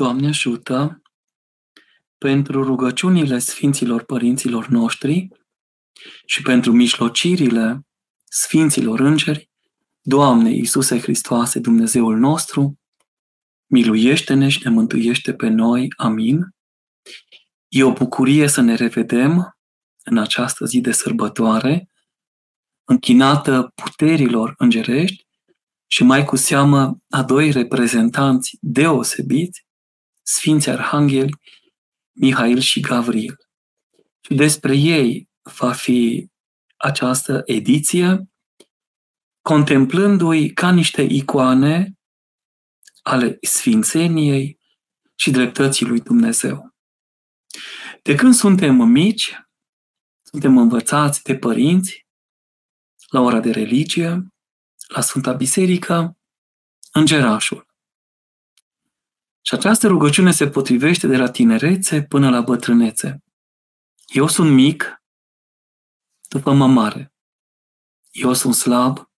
Doamne ajută pentru rugăciunile Sfinților Părinților noștri și pentru mijlocirile Sfinților Îngeri, Doamne Iisuse Hristoase, Dumnezeul nostru, miluiește-ne și ne mântuiește pe noi. Amin. E o bucurie să ne revedem în această zi de sărbătoare, închinată puterilor îngerești și mai cu seamă a doi reprezentanți deosebiți, Sfinții Arhangheli, Mihail și Gavril. Și despre ei va fi această ediție, contemplându-i ca niște icoane ale sfințeniei și dreptății lui Dumnezeu. De când suntem mici, suntem învățați de părinți la ora de religie, la Sfânta Biserică, îngerașul. Și această rugăciune se potrivește de la tinerețe până la bătrânețe. Eu sunt mic, tu fă mă mare. Eu sunt slab,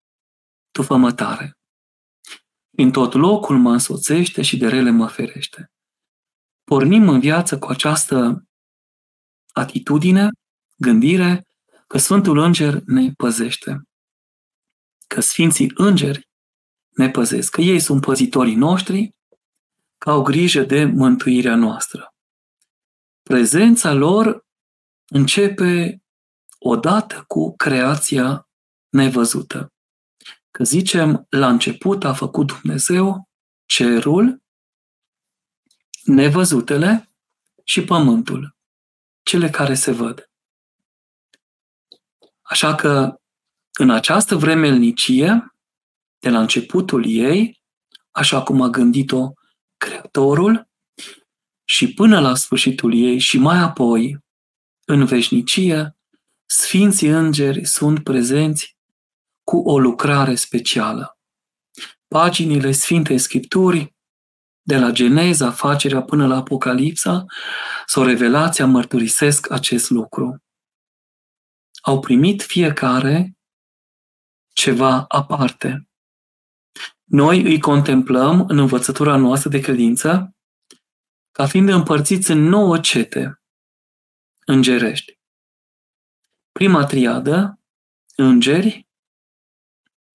tu fă mă tare. În tot locul mă însoțește și de rele mă ferește. Pornim în viață cu această atitudine, gândire, că Sfântul Înger ne păzește. Că Sfinții Îngeri ne păzesc, că ei sunt păzitorii noștri că au grijă de mântuirea noastră. Prezența lor începe odată cu creația nevăzută. Că zicem, la început a făcut Dumnezeu cerul, nevăzutele și pământul, cele care se văd. Așa că în această vremelnicie, de la începutul ei, așa cum a gândit-o Creatorul și până la sfârșitul ei și mai apoi, în veșnicie, Sfinții Îngeri sunt prezenți cu o lucrare specială. Paginile Sfintei Scripturii, de la Geneza, facerea până la Apocalipsa, sau Revelația mărturisesc acest lucru. Au primit fiecare ceva aparte. Noi îi contemplăm în învățătura noastră de credință ca fiind împărțiți în nouă cete îngerești. Prima triadă, îngeri,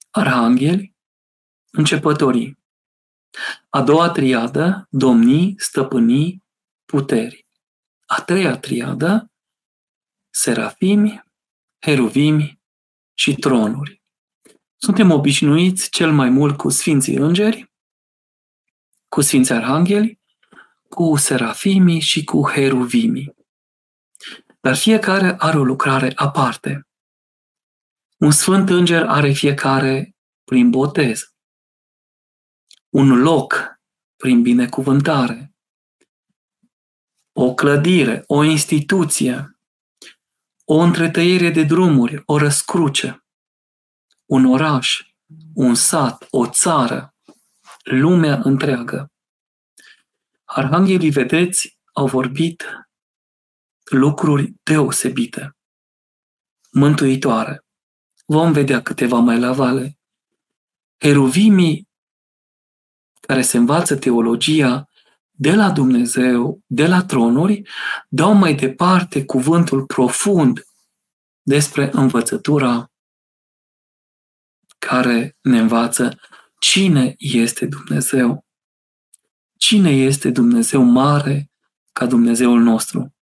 arhangheli, începătorii. A doua triadă, domnii, stăpânii, puteri. A treia triadă, serafimi, heruvimi și tronuri. Suntem obișnuiți cel mai mult cu Sfinții Îngeri, cu Sfinții Arhangheli, cu Serafimii și cu Heruvimii. Dar fiecare are o lucrare aparte. Un Sfânt Înger are fiecare prin botez. Un loc prin binecuvântare. O clădire, o instituție, o întretăiere de drumuri, o răscruce un oraș, un sat, o țară, lumea întreagă. Arhanghelii, vedeți, au vorbit lucruri deosebite, mântuitoare. Vom vedea câteva mai la vale. Heruvimii care se învață teologia de la Dumnezeu, de la tronuri, dau mai departe cuvântul profund despre învățătura care ne învață cine este Dumnezeu. Cine este Dumnezeu mare ca Dumnezeul nostru?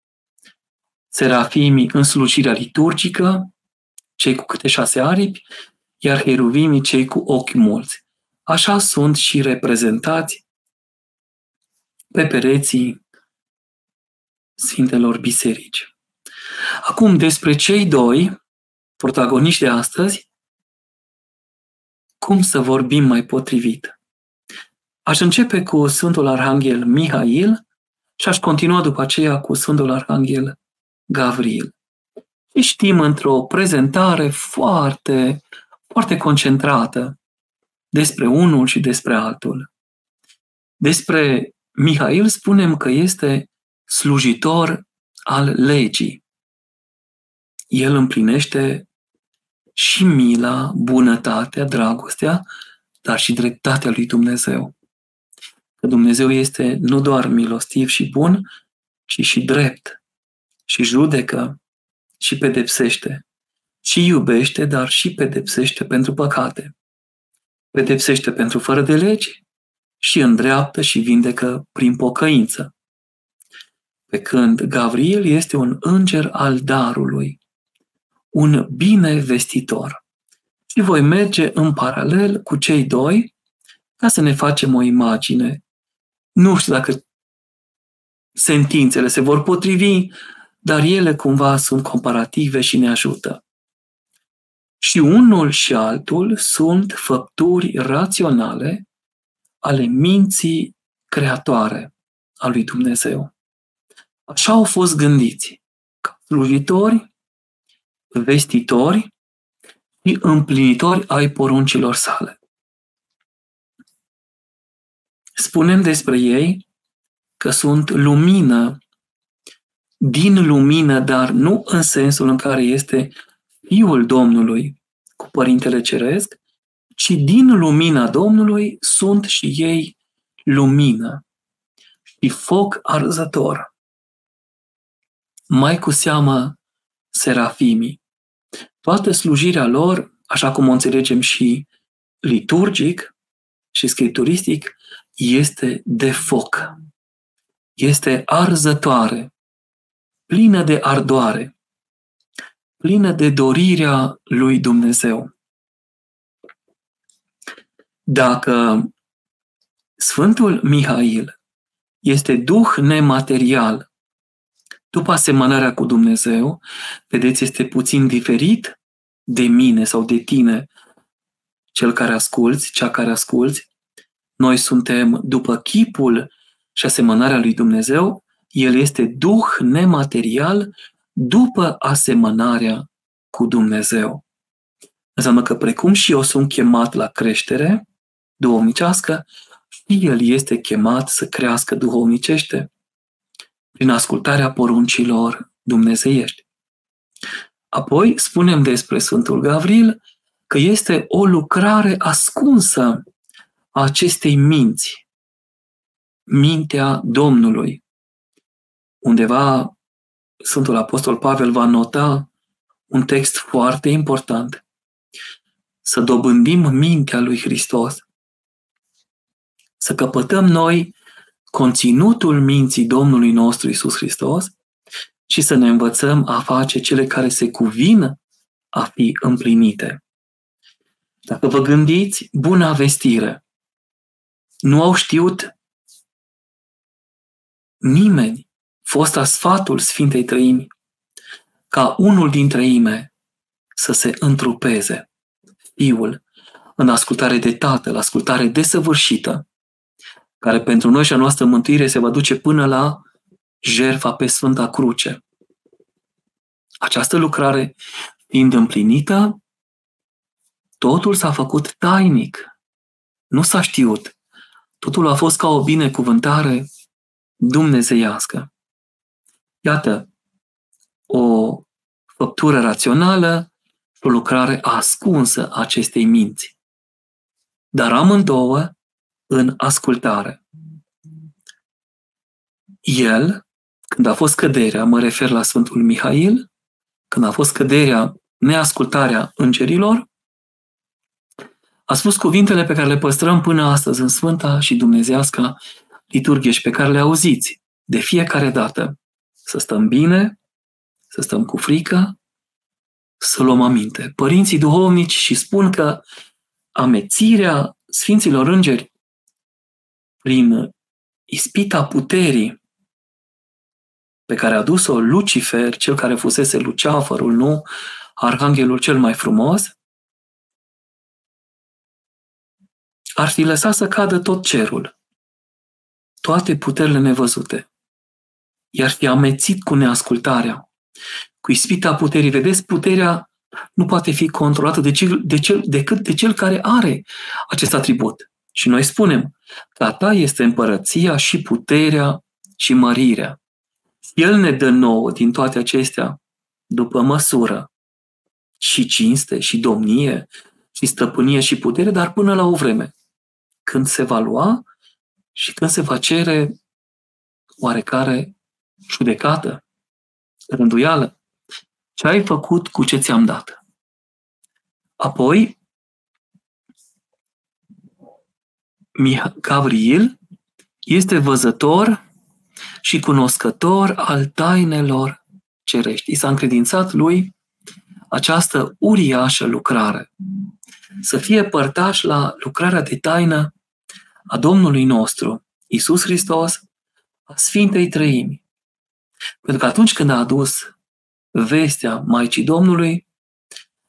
Serafimii în slujirea liturgică, cei cu câte șase aripi, iar heruvimii cei cu ochi mulți. Așa sunt și reprezentați pe pereții Sfintelor Biserici. Acum, despre cei doi protagoniști de astăzi, cum să vorbim mai potrivit. Aș începe cu Sfântul Arhanghel Mihail și aș continua după aceea cu Sfântul Arhanghel Gavril. Și știm într-o prezentare foarte, foarte concentrată despre unul și despre altul. Despre Mihail spunem că este slujitor al legii. El împlinește și mila, bunătatea, dragostea, dar și dreptatea lui Dumnezeu. că Dumnezeu este nu doar milostiv și bun, ci și drept, și judecă, și pedepsește, și iubește, dar și pedepsește pentru păcate. Pedepsește pentru fără de legi și îndreaptă și vindecă prin pocăință. Pe când Gabriel este un înger al darului, un bine vestitor. Și voi merge în paralel cu cei doi ca să ne facem o imagine. Nu știu dacă sentințele se vor potrivi, dar ele cumva sunt comparative și ne ajută. Și unul și altul sunt făpturi raționale ale minții creatoare a lui Dumnezeu. Așa au fost gândiți, ca slujitori, vestitori și împlinitori ai poruncilor sale. Spunem despre ei că sunt lumină din lumină, dar nu în sensul în care este Fiul Domnului cu Părintele Ceresc, ci din lumina Domnului sunt și ei lumină și foc arzător. Mai cu seamă serafimii. Toată slujirea lor, așa cum o înțelegem și liturgic și scripturistic, este de foc. Este arzătoare, plină de ardoare, plină de dorirea lui Dumnezeu. Dacă Sfântul Mihail este duh nematerial, după asemănarea cu Dumnezeu, vedeți, este puțin diferit de mine sau de tine, cel care asculți, cea care asculți. Noi suntem după chipul și asemănarea lui Dumnezeu, el este duh nematerial după asemănarea cu Dumnezeu. Înseamnă că precum și eu sunt chemat la creștere duhovnicească, și el este chemat să crească duhovnicește prin ascultarea poruncilor dumnezeiești. Apoi spunem despre Sfântul Gavril că este o lucrare ascunsă a acestei minți, mintea Domnului. Undeva Sfântul Apostol Pavel va nota un text foarte important. Să dobândim mintea lui Hristos. Să căpătăm noi conținutul minții Domnului nostru Isus Hristos și să ne învățăm a face cele care se cuvină a fi împlinite. Dacă vă gândiți, buna vestire. Nu au știut nimeni fosta sfatul Sfintei Trăimi ca unul dintre ime să se întrupeze, Fiul, în ascultare de Tatăl, ascultare desăvârșită, care pentru noi și a noastră mântuire se va duce până la jerfa pe Sfânta Cruce. Această lucrare fiind împlinită, totul s-a făcut tainic. Nu s-a știut. Totul a fost ca o binecuvântare dumnezeiască. Iată, o făptură rațională și o lucrare ascunsă a acestei minți. Dar amândouă în ascultare. El, când a fost căderea, mă refer la Sfântul Mihail, când a fost căderea, neascultarea îngerilor, a spus cuvintele pe care le păstrăm până astăzi în Sfânta și Dumnezească liturghie și pe care le auziți de fiecare dată. Să stăm bine, să stăm cu frică, să luăm aminte. Părinții duhovnici și spun că amețirea Sfinților Îngeri prin ispita puterii pe care a dus-o Lucifer, cel care fusese Luceafărul, nu arhanghelul cel mai frumos, ar fi lăsat să cadă tot cerul, toate puterile nevăzute, iar fi amețit cu neascultarea, cu ispita puterii. Vedeți, puterea nu poate fi controlată de cel, de cel, decât de cel care are acest atribut. Și noi spunem că a ta este împărăția și puterea și mărirea. El ne dă nouă din toate acestea după măsură și cinste și domnie și stăpânie și putere, dar până la o vreme. Când se va lua, și când se va cere oarecare judecată, rânduială, ce ai făcut cu ce ți-am dat. Apoi, Gabriel este văzător și cunoscător al tainelor cerești. I s-a încredințat lui această uriașă lucrare. Să fie părtaș la lucrarea de taină a Domnului nostru, Isus Hristos, a Sfintei Trăimi. Pentru că atunci când a adus vestea Maicii Domnului,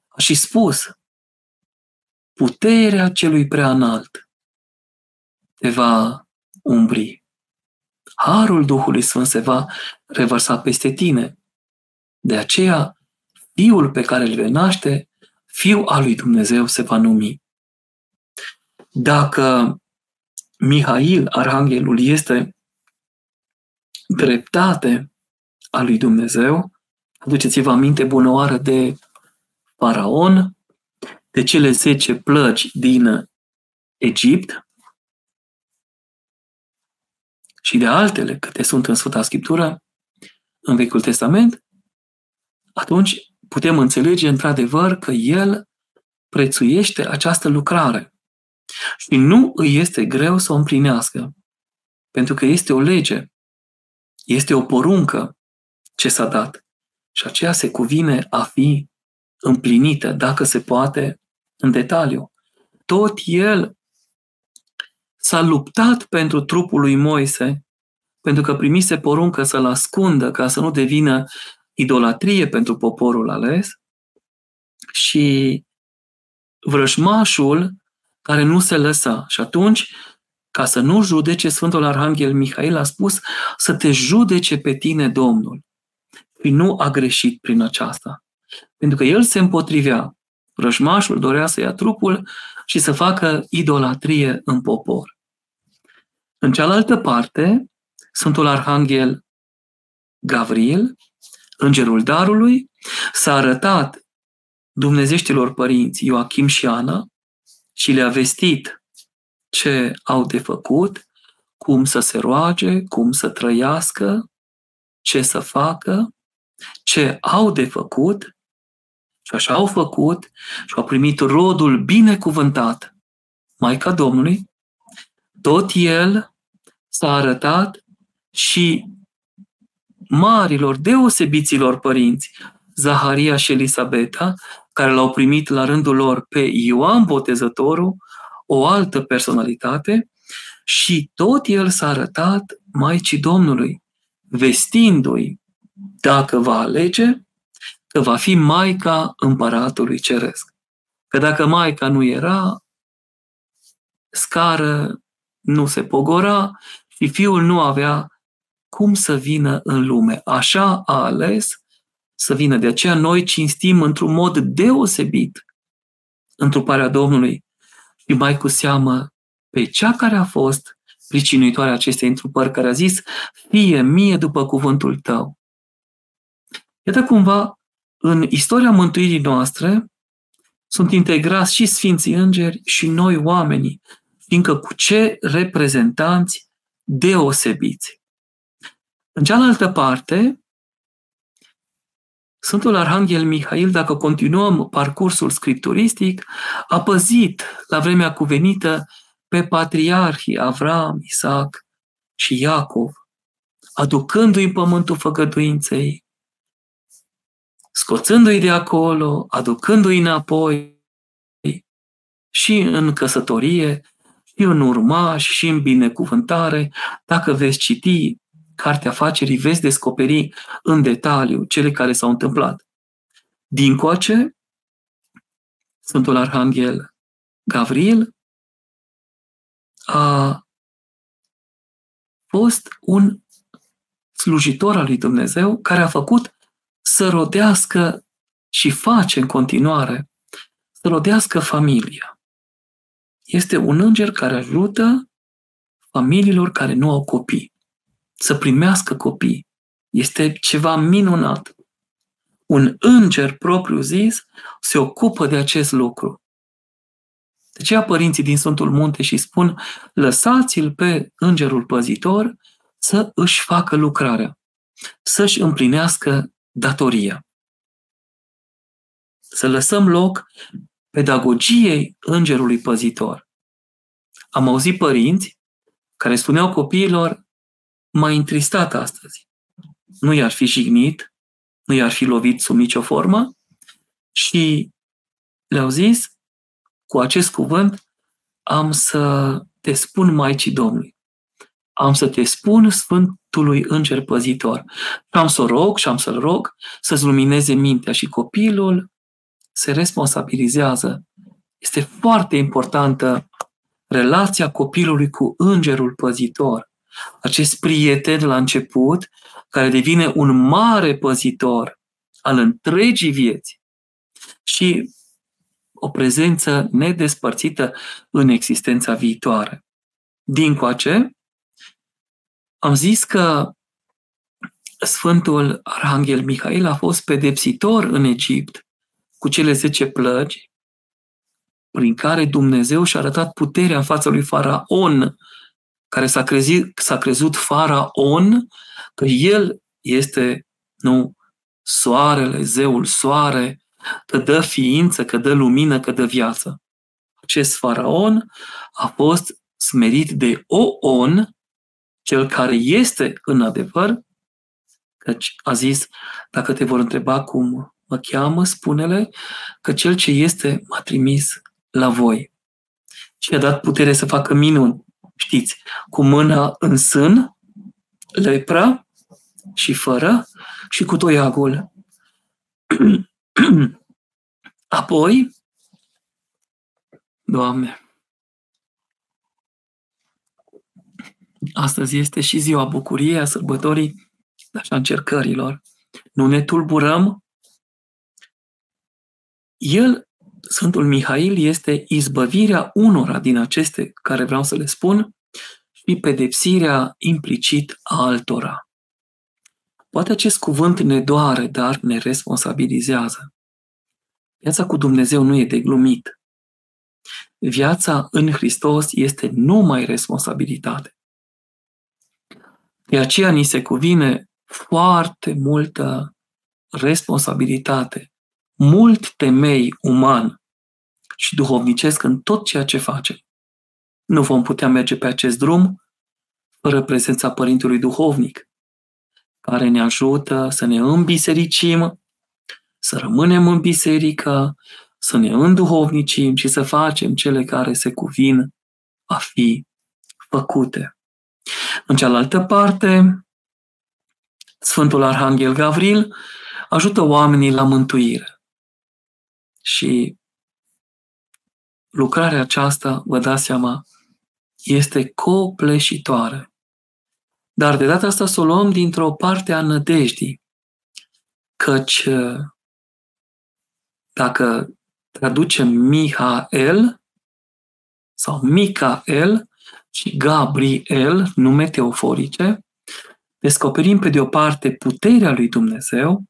a și spus, puterea celui prea înalt te va umbri. Harul Duhului Sfânt se va revărsa peste tine. De aceea, Fiul pe care îl vei naște, Fiul al lui Dumnezeu se va numi. Dacă Mihail, Arhanghelul, este dreptate a lui Dumnezeu, aduceți-vă aminte bunăoară de Faraon, de cele zece plăci din Egipt și de altele câte sunt în Sfânta Scriptură, în Vechiul Testament, atunci putem înțelege într-adevăr că El prețuiește această lucrare. Și nu îi este greu să o împlinească, pentru că este o lege, este o poruncă ce s-a dat. Și aceea se cuvine a fi împlinită, dacă se poate, în detaliu. Tot el s-a luptat pentru trupul lui Moise, pentru că primise poruncă să-l ascundă ca să nu devină idolatrie pentru poporul ales și vrăjmașul care nu se lăsa. Și atunci, ca să nu judece, Sfântul Arhanghel Mihail a spus să te judece pe tine Domnul. Și nu a greșit prin aceasta. Pentru că el se împotrivea. Vrăjmașul dorea să ia trupul și să facă idolatrie în popor. În cealaltă parte, Sfântul Arhanghel Gavril, îngerul darului, s-a arătat dumnezeștilor părinți Ioachim și Ana și le-a vestit ce au de făcut, cum să se roage, cum să trăiască, ce să facă, ce au de făcut și așa au făcut și au primit rodul binecuvântat. Maica Domnului, tot el s-a arătat și marilor, deosebiților părinți, Zaharia și Elisabeta, care l-au primit la rândul lor pe Ioan Botezătorul, o altă personalitate, și tot el s-a arătat Maicii Domnului, vestindu-i, dacă va alege, că va fi Maica Împăratului Ceresc. Că dacă Maica nu era, scară nu se pogora și fiul nu avea cum să vină în lume. Așa a ales să vină. De aceea noi cinstim într-un mod deosebit întruparea Domnului și mai cu seamă pe cea care a fost pricinuitoarea acestei întrupări, care a zis, fie mie după cuvântul tău. Iată cumva, în istoria mântuirii noastre, sunt integrați și Sfinții Îngeri și noi oamenii, fiindcă cu ce reprezentanți deosebiți. În cealaltă parte, Sfântul Arhanghel Mihail, dacă continuăm parcursul scripturistic, a păzit la vremea cuvenită pe patriarhii Avram, Isaac și Iacov, aducându-i în pământul făgăduinței, scoțându-i de acolo, aducându-i înapoi și în căsătorie, și în urmaș, și în binecuvântare. Dacă veți citi Cartea Afacerii, veți descoperi în detaliu cele care s-au întâmplat. Din coace, Sfântul Arhanghel Gavril a fost un slujitor al lui Dumnezeu care a făcut să rodească și face în continuare să rodească familia. Este un înger care ajută familiilor care nu au copii să primească copii. Este ceva minunat. Un înger propriu zis se ocupă de acest lucru. De aceea părinții din Sfântul Munte și spun, lăsați-l pe îngerul păzitor să își facă lucrarea, să-și împlinească datoria. Să lăsăm loc pedagogiei îngerului păzitor. Am auzit părinți care spuneau copiilor, m-a întristat astăzi. Nu i-ar fi jignit, nu i-ar fi lovit sub nicio formă și le-au zis, cu acest cuvânt, am să te spun Maicii Domnului. Am să te spun Sfântului Înger Păzitor. Și am să rog și am să-l rog să-ți lumineze mintea și copilul se responsabilizează. Este foarte importantă relația copilului cu Îngerul Păzitor. Acest prieten la început, care devine un mare păzitor al întregii vieți și o prezență nedespărțită în existența viitoare. Din coace, am zis că Sfântul Arhanghel Mihail a fost pedepsitor în Egipt cu cele zece plăgi prin care Dumnezeu și-a arătat puterea în fața lui Faraon, care s-a, crezit, s-a crezut Faraon că el este, nu, soarele, zeul soare, că dă ființă, că dă lumină, că dă viață. Acest faraon a fost smerit de Oon, cel care este în adevăr, căci a zis, dacă te vor întreba cum mă cheamă, spune-le că cel ce este m-a trimis la voi. Și a dat putere să facă minuni. Știți, cu mâna în sân, lepra și fără și cu toiagul. Apoi, Doamne, astăzi este și ziua bucuriei, a sărbătorii, așa încercărilor. Nu ne tulburăm. El, Sfântul Mihail, este izbăvirea unora din aceste care vreau să le spun și pedepsirea implicit a altora. Poate acest cuvânt ne doare, dar ne responsabilizează. Viața cu Dumnezeu nu e de glumit. Viața în Hristos este numai responsabilitate. De aceea ni se cuvine foarte multă responsabilitate, mult temei uman și duhovnicesc în tot ceea ce facem. Nu vom putea merge pe acest drum fără prezența Părintelui Duhovnic, care ne ajută să ne îmbisericim, să rămânem în biserică, să ne înduhovnicim și să facem cele care se cuvin a fi făcute. În cealaltă parte, Sfântul Arhanghel Gavril ajută oamenii la mântuire. Și lucrarea aceasta, vă dați seama, este copleșitoare. Dar de data asta să o luăm dintr-o parte a nădejdii, căci dacă traducem Mihael sau Micael și Gabriel, nume teoforice, descoperim pe de o parte puterea lui Dumnezeu,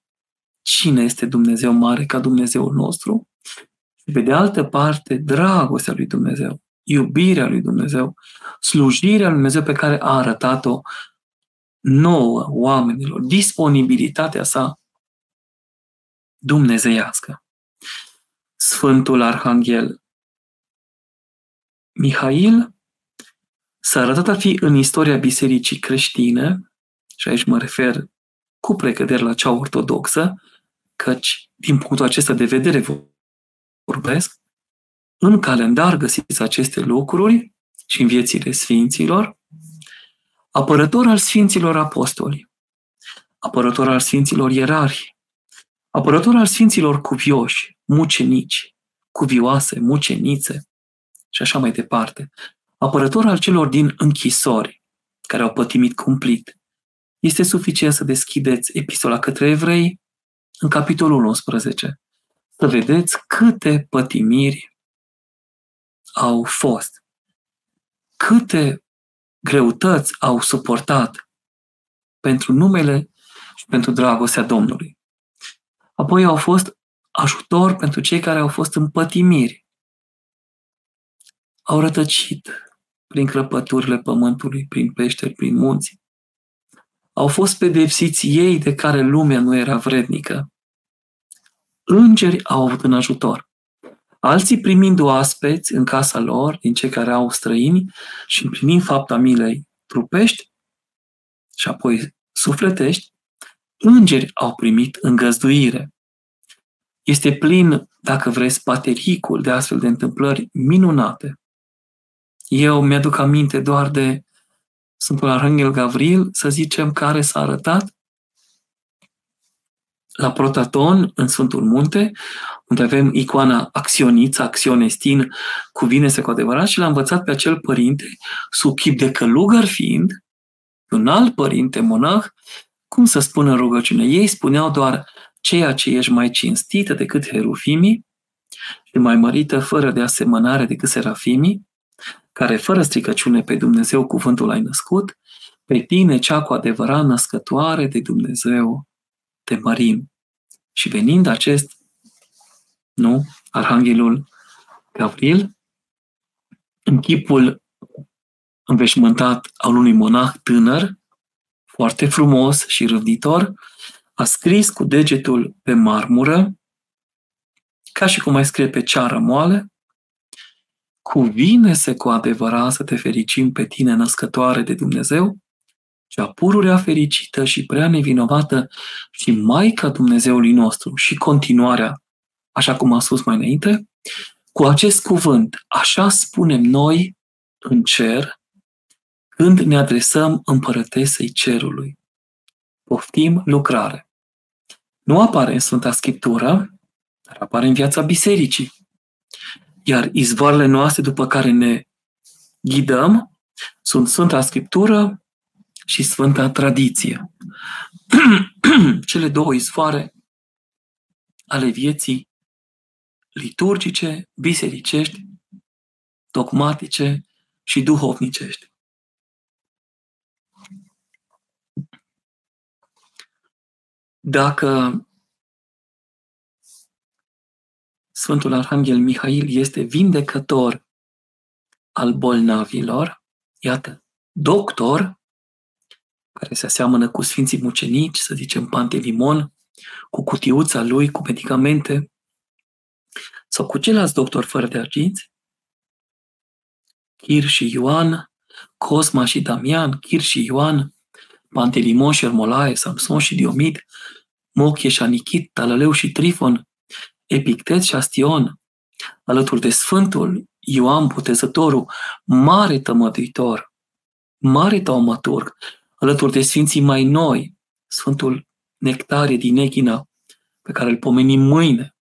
cine este Dumnezeu mare ca Dumnezeul nostru, și pe de altă parte dragostea lui Dumnezeu, iubirea lui Dumnezeu, slujirea lui Dumnezeu pe care a arătat-o nouă oamenilor, disponibilitatea sa dumnezeiască. Sfântul Arhanghel Mihail s-a arătat a fi în istoria bisericii creștine, și aici mă refer cu precădere la cea ortodoxă, căci din punctul acesta de vedere vorbesc, în calendar găsiți aceste lucruri și în viețile sfinților, apărător al sfinților apostoli, apărător al sfinților ierarhi, apărător al sfinților cuvioși, mucenici, cuvioase, mucenițe și așa mai departe. Apărător al celor din închisori, care au pătimit cumplit. Este suficient să deschideți epistola către evrei în capitolul 11, să vedeți câte pătimiri au fost, câte greutăți au suportat pentru numele și pentru dragostea Domnului. Apoi au fost ajutor pentru cei care au fost în pătimiri. au rătăcit prin crăpăturile pământului, prin peșteri, prin munți. Au fost pedepsiți ei de care lumea nu era vrednică. Îngeri au avut în ajutor. Alții primind oaspeți în casa lor, din cei care au străini, și împlinind fapta milei trupești și apoi sufletești, îngeri au primit îngăzduire. Este plin, dacă vreți, patericul de astfel de întâmplări minunate. Eu mi-aduc aminte doar de Sfântul Arhanghel Gavril, să zicem, care s-a arătat la Protaton, în Sfântul Munte, unde avem icoana Acționița, Acționestin, cuvine-se cu adevărat, și l-a învățat pe acel părinte, sub chip de călugăr fiind, un alt părinte monah, cum să spună rugăciune. Ei spuneau doar ceea ce ești mai cinstită decât herufimii și mai mărită fără de asemănare decât serafimii, care fără stricăciune pe Dumnezeu cuvântul ai născut, pe tine cea cu adevărat născătoare de Dumnezeu te mărim. Și venind acest, nu, Arhanghelul Gavril, în chipul înveșmântat al unui monah tânăr, foarte frumos și râvditor, a scris cu degetul pe marmură, ca și cum mai scrie pe ceară moale, Cuvine-se cu adevărat să te fericim pe tine, născătoare de Dumnezeu, cea pururea fericită și prea nevinovată și Maica Dumnezeului nostru și continuarea, așa cum am spus mai înainte, cu acest cuvânt, așa spunem noi în cer, când ne adresăm împărătesei cerului. Poftim lucrare. Nu apare în Sfânta Scriptură, dar apare în viața bisericii. Iar izvoarele noastre după care ne ghidăm sunt Sfânta Scriptură și Sfânta Tradiție. Cele două izvoare ale vieții liturgice, bisericești, dogmatice și duhovnicești. Dacă Sfântul Arhanghel Mihail este vindecător al bolnavilor, iată, doctor, care se aseamănă cu Sfinții Mucenici, să zicem Pantelimon, cu cutiuța lui, cu medicamente, sau cu ceilalți doctori fără de arginți, Chir și Ioan, Cosma și Damian, Chir și Ioan, Pantelimon și Ermolae, Samson și Diomid, Mochie și Anichit, Talaleu și Trifon, Epictet și Astion, alături de Sfântul Ioan Botezătorul, mare tămăduitor, mare taumaturg, alături de Sfinții mai noi, Sfântul Nectarie din Echina, pe care îl pomenim mâine,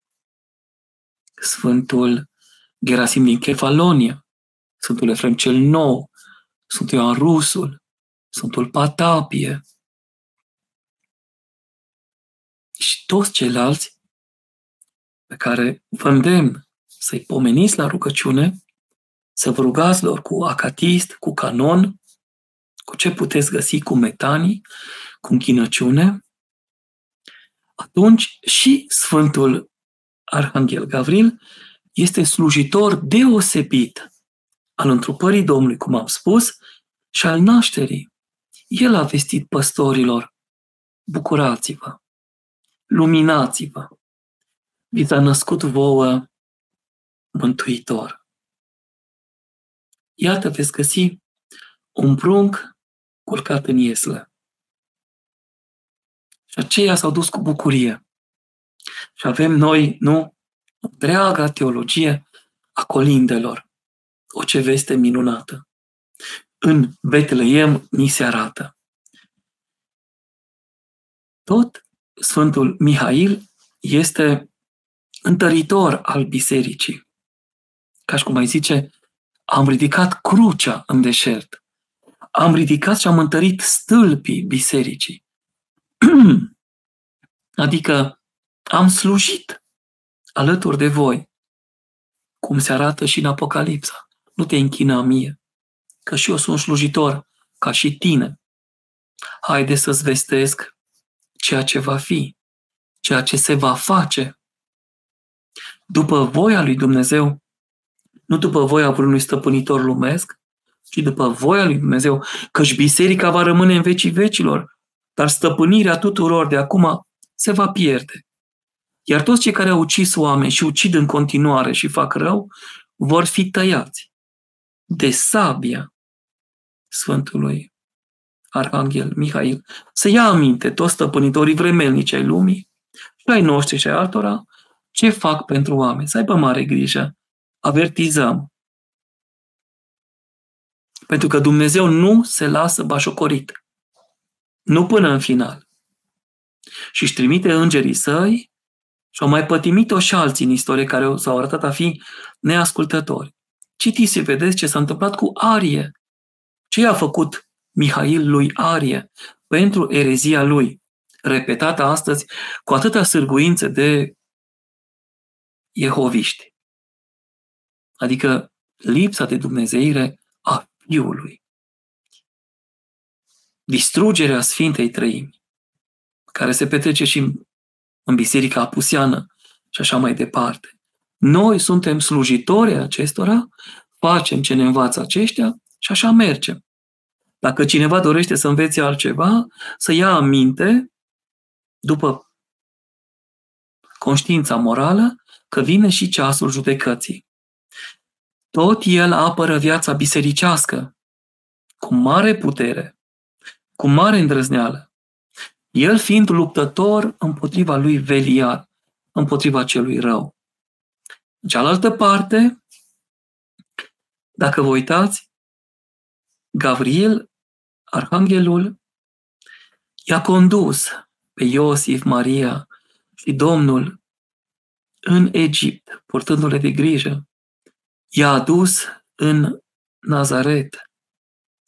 Sfântul Gerasim din Kefalonia, Sfântul Efrem cel Nou, Sfântul Ioan Rusul, Sfântul Patapie și toți ceilalți pe care vă îndemn să-i pomeniți la rugăciune, să vă rugați lor cu acatist, cu canon, cu ce puteți găsi, cu metanii, cu închinăciune, atunci și Sfântul Arhanghel Gavril este slujitor deosebit al întrupării Domnului, cum am spus, și al nașterii. El a vestit păstorilor, bucurați-vă, luminați-vă, vi s-a născut vouă mântuitor. Iată, veți găsi un prunc culcat în ieslă. Și aceia s-au dus cu bucurie. Și avem noi, nu, întreaga teologie a colindelor. O ce veste minunată. În Betleem ni se arată. Tot Sfântul Mihail este întăritor al bisericii. Ca și cum mai zice, am ridicat crucea în deșert. Am ridicat și am întărit stâlpii bisericii. adică am slujit alături de voi, cum se arată și în Apocalipsa. Nu te închina mie, că și eu sunt slujitor, ca și tine. Haide să-ți vestesc ceea ce va fi, ceea ce se va face după voia lui Dumnezeu nu după voia vreunui stăpânitor lumesc, ci după voia lui Dumnezeu, căci biserica va rămâne în vecii vecilor, dar stăpânirea tuturor de acum se va pierde. Iar toți cei care au ucis oameni și ucid în continuare și fac rău, vor fi tăiați de sabia Sfântului Arhanghel Mihail. Să ia aminte toți stăpânitorii vremelnici ai lumii și ai noștri și ai altora ce fac pentru oameni. Să aibă mare grijă. Avertizăm. Pentru că Dumnezeu nu se lasă bașocorit. Nu până în final. Și își trimite îngerii săi și au mai pătimit-o și alții în istorie care s-au arătat a fi neascultători. Citiți și vedeți ce s-a întâmplat cu Arie. Ce a făcut Mihail lui Arie pentru erezia lui, repetată astăzi cu atâta sârguință de jehoviști. Adică lipsa de dumnezeire a Fiului. Distrugerea Sfintei Trăimi, care se petrece și în Biserica Apusiană și așa mai departe. Noi suntem slujitori acestora, facem ce ne învață aceștia și așa mergem. Dacă cineva dorește să învețe altceva, să ia aminte, după conștiința morală, că vine și ceasul judecății. Tot el apără viața bisericească, cu mare putere, cu mare îndrăzneală. El fiind luptător împotriva lui Veliar, împotriva celui rău. În cealaltă parte, dacă vă uitați, Gabriel, Arhanghelul, i-a condus pe Iosif, Maria și Domnul în Egipt, purtându-le de grijă. I-a adus în Nazaret,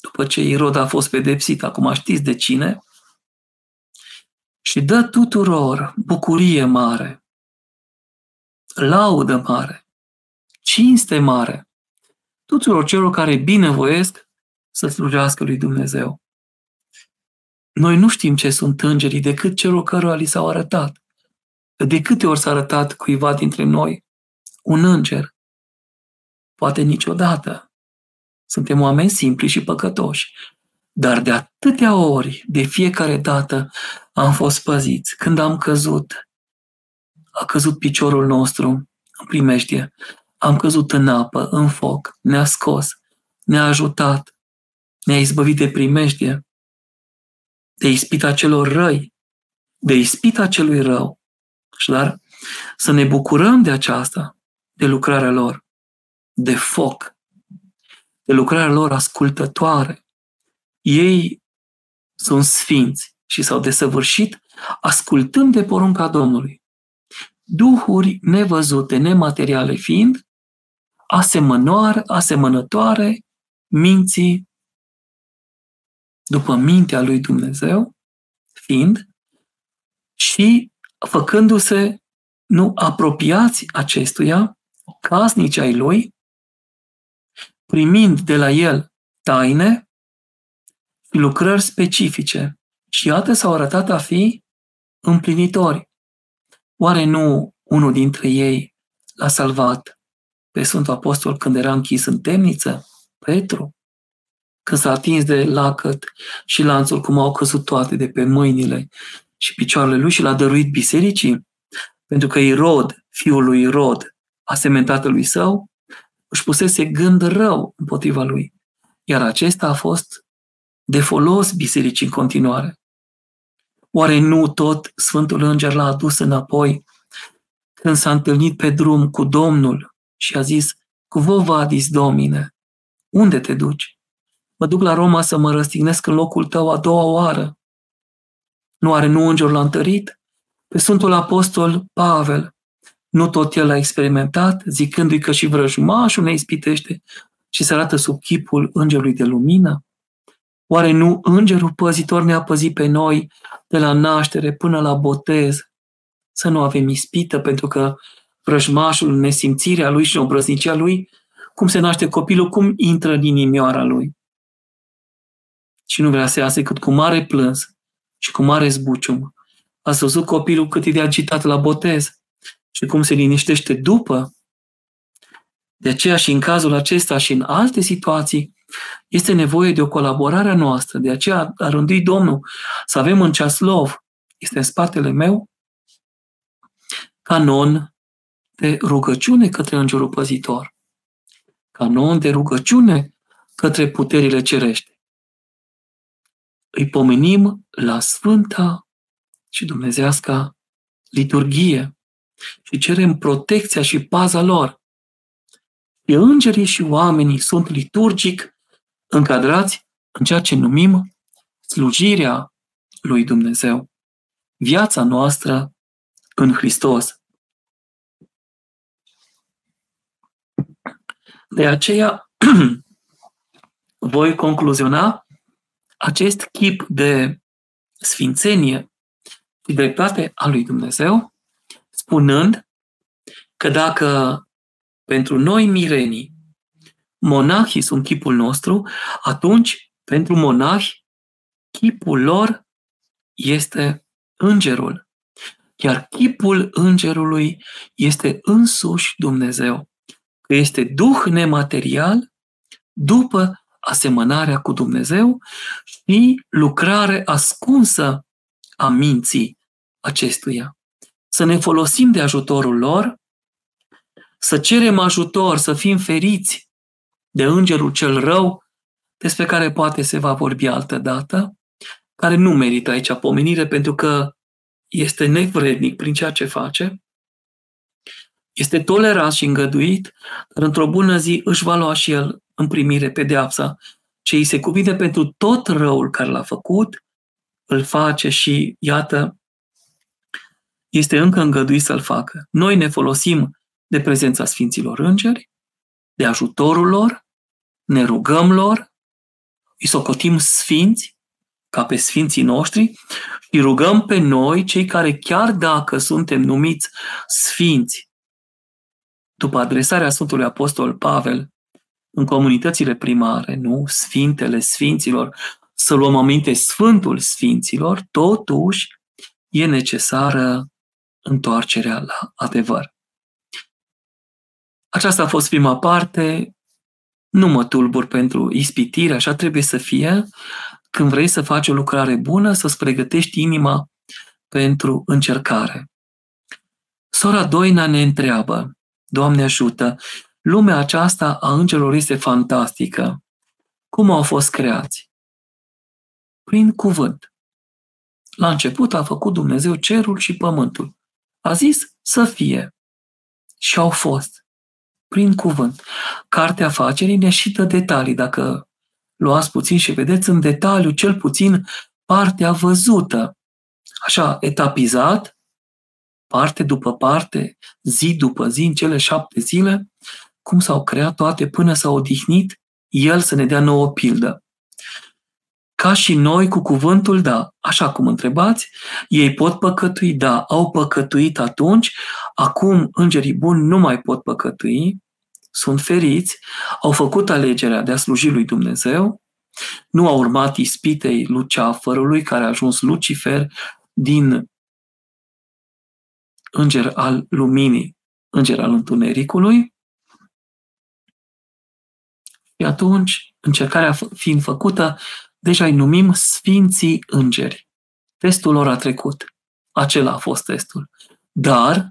după ce Irod a fost pedepsit, acum știți de cine, și dă tuturor bucurie mare, laudă mare, cinste mare, tuturor celor care binevoiesc să slujească lui Dumnezeu. Noi nu știm ce sunt îngerii decât celor cărora li s-au arătat. De câte ori s-a arătat cuiva dintre noi un înger? Poate niciodată. Suntem oameni simpli și păcătoși. Dar de atâtea ori, de fiecare dată, am fost păziți. Când am căzut, a căzut piciorul nostru în primejdie, am căzut în apă, în foc, ne-a scos, ne-a ajutat, ne-a izbăvit de primejdie, de ispita celor răi, de ispita celui rău. Și dar să ne bucurăm de aceasta, de lucrarea lor, de foc, de lucrarea lor ascultătoare. Ei sunt sfinți și s-au desăvârșit ascultând de porunca Domnului. Duhuri nevăzute, nemateriale fiind, asemănoare, asemănătoare minții după mintea lui Dumnezeu, fiind și făcându-se nu apropiați acestuia, casnici ai lui, primind de la el taine și lucrări specifice. Și iată s-au arătat a fi împlinitori. Oare nu unul dintre ei l-a salvat pe Sfântul Apostol când era închis în temniță? Petru? Când s-a atins de lacăt și lanțul, cum au căzut toate de pe mâinile și picioarele lui și l-a dăruit bisericii? Pentru că Irod, fiul lui Irod, asemenea lui său, își pusese gând rău împotriva lui. Iar acesta a fost de folos bisericii în continuare. Oare nu tot Sfântul Înger l-a adus înapoi când s-a întâlnit pe drum cu Domnul și a zis, cu vă vadis, Domine, unde te duci? Mă duc la Roma să mă răstignesc în locul tău a doua oară. Nu are nu îngerul l-a întărit? Pe Sfântul Apostol Pavel, nu tot el a experimentat, zicându-i că și vrăjmașul ne ispitește și se arată sub chipul îngerului de lumină? Oare nu îngerul păzitor ne-a păzit pe noi de la naștere până la botez să nu avem ispită, pentru că vrăjmașul, nesimțirea lui și obrăznicia lui, cum se naște copilul, cum intră în inimioara lui. Și nu vrea să iasă cât cu mare plâns și cu mare zbucium. Ați văzut copilul cât e de agitat la botez și cum se liniștește după? De aceea și în cazul acesta și în alte situații, este nevoie de o colaborare a noastră. De aceea a rânduit Domnul să avem în ceaslov, este în spatele meu, canon de rugăciune către Îngerul Păzitor. Canon de rugăciune către puterile cerești. Îi pomenim la Sfânta și Dumnezeasca liturghie și cerem protecția și paza lor. Și îngerii și oamenii sunt liturgic încadrați în ceea ce numim slujirea lui Dumnezeu, viața noastră în Hristos. De aceea voi concluziona acest chip de sfințenie și dreptate a lui Dumnezeu, spunând că dacă pentru noi mirenii monahii sunt chipul nostru, atunci pentru monahi chipul lor este îngerul. Iar chipul îngerului este însuși Dumnezeu, că este duh nematerial după asemănarea cu Dumnezeu și lucrare ascunsă a minții acestuia. Să ne folosim de ajutorul lor, să cerem ajutor, să fim feriți de îngerul cel rău, despre care poate se va vorbi altă dată, care nu merită aici pomenire pentru că este nevrednic prin ceea ce face, este tolerat și îngăduit, dar într-o bună zi își va lua și el în primire pedeapsa ce îi se cuvine pentru tot răul care l-a făcut, îl face și, iată, este încă îngăduit să-l facă. Noi ne folosim de prezența Sfinților Îngeri, de ajutorul lor, ne rugăm lor, îi socotim sfinți, ca pe sfinții noștri, și rugăm pe noi, cei care chiar dacă suntem numiți sfinți, după adresarea Sfântului Apostol Pavel în comunitățile primare, nu? Sfintele Sfinților, să luăm aminte Sfântul Sfinților, totuși e necesară întoarcerea la adevăr. Aceasta a fost prima parte. Nu mă tulbur pentru ispitire, așa trebuie să fie. Când vrei să faci o lucrare bună, să-ți pregătești inima pentru încercare. Sora Doina ne întreabă, Doamne ajută, lumea aceasta a îngerilor este fantastică. Cum au fost creați? Prin cuvânt. La început a făcut Dumnezeu cerul și pământul. A zis să fie. Și au fost. Prin cuvânt. Cartea afacerii ne și dă detalii. Dacă luați puțin și vedeți în detaliu, cel puțin, partea văzută. Așa, etapizat, parte după parte, zi după zi, în cele șapte zile, cum s-au creat toate până s-au odihnit, El să ne dea nouă pildă. Ca și noi cu cuvântul, da, așa cum întrebați, ei pot păcătui, da, au păcătuit atunci, acum îngerii buni nu mai pot păcătui, sunt feriți, au făcut alegerea de a sluji lui Dumnezeu, nu au urmat ispitei Luceafărului, care a ajuns Lucifer din înger al luminii, înger al întunericului. Și atunci, încercarea fiind făcută, deja îi numim Sfinții Îngeri. Testul lor a trecut. Acela a fost testul. Dar,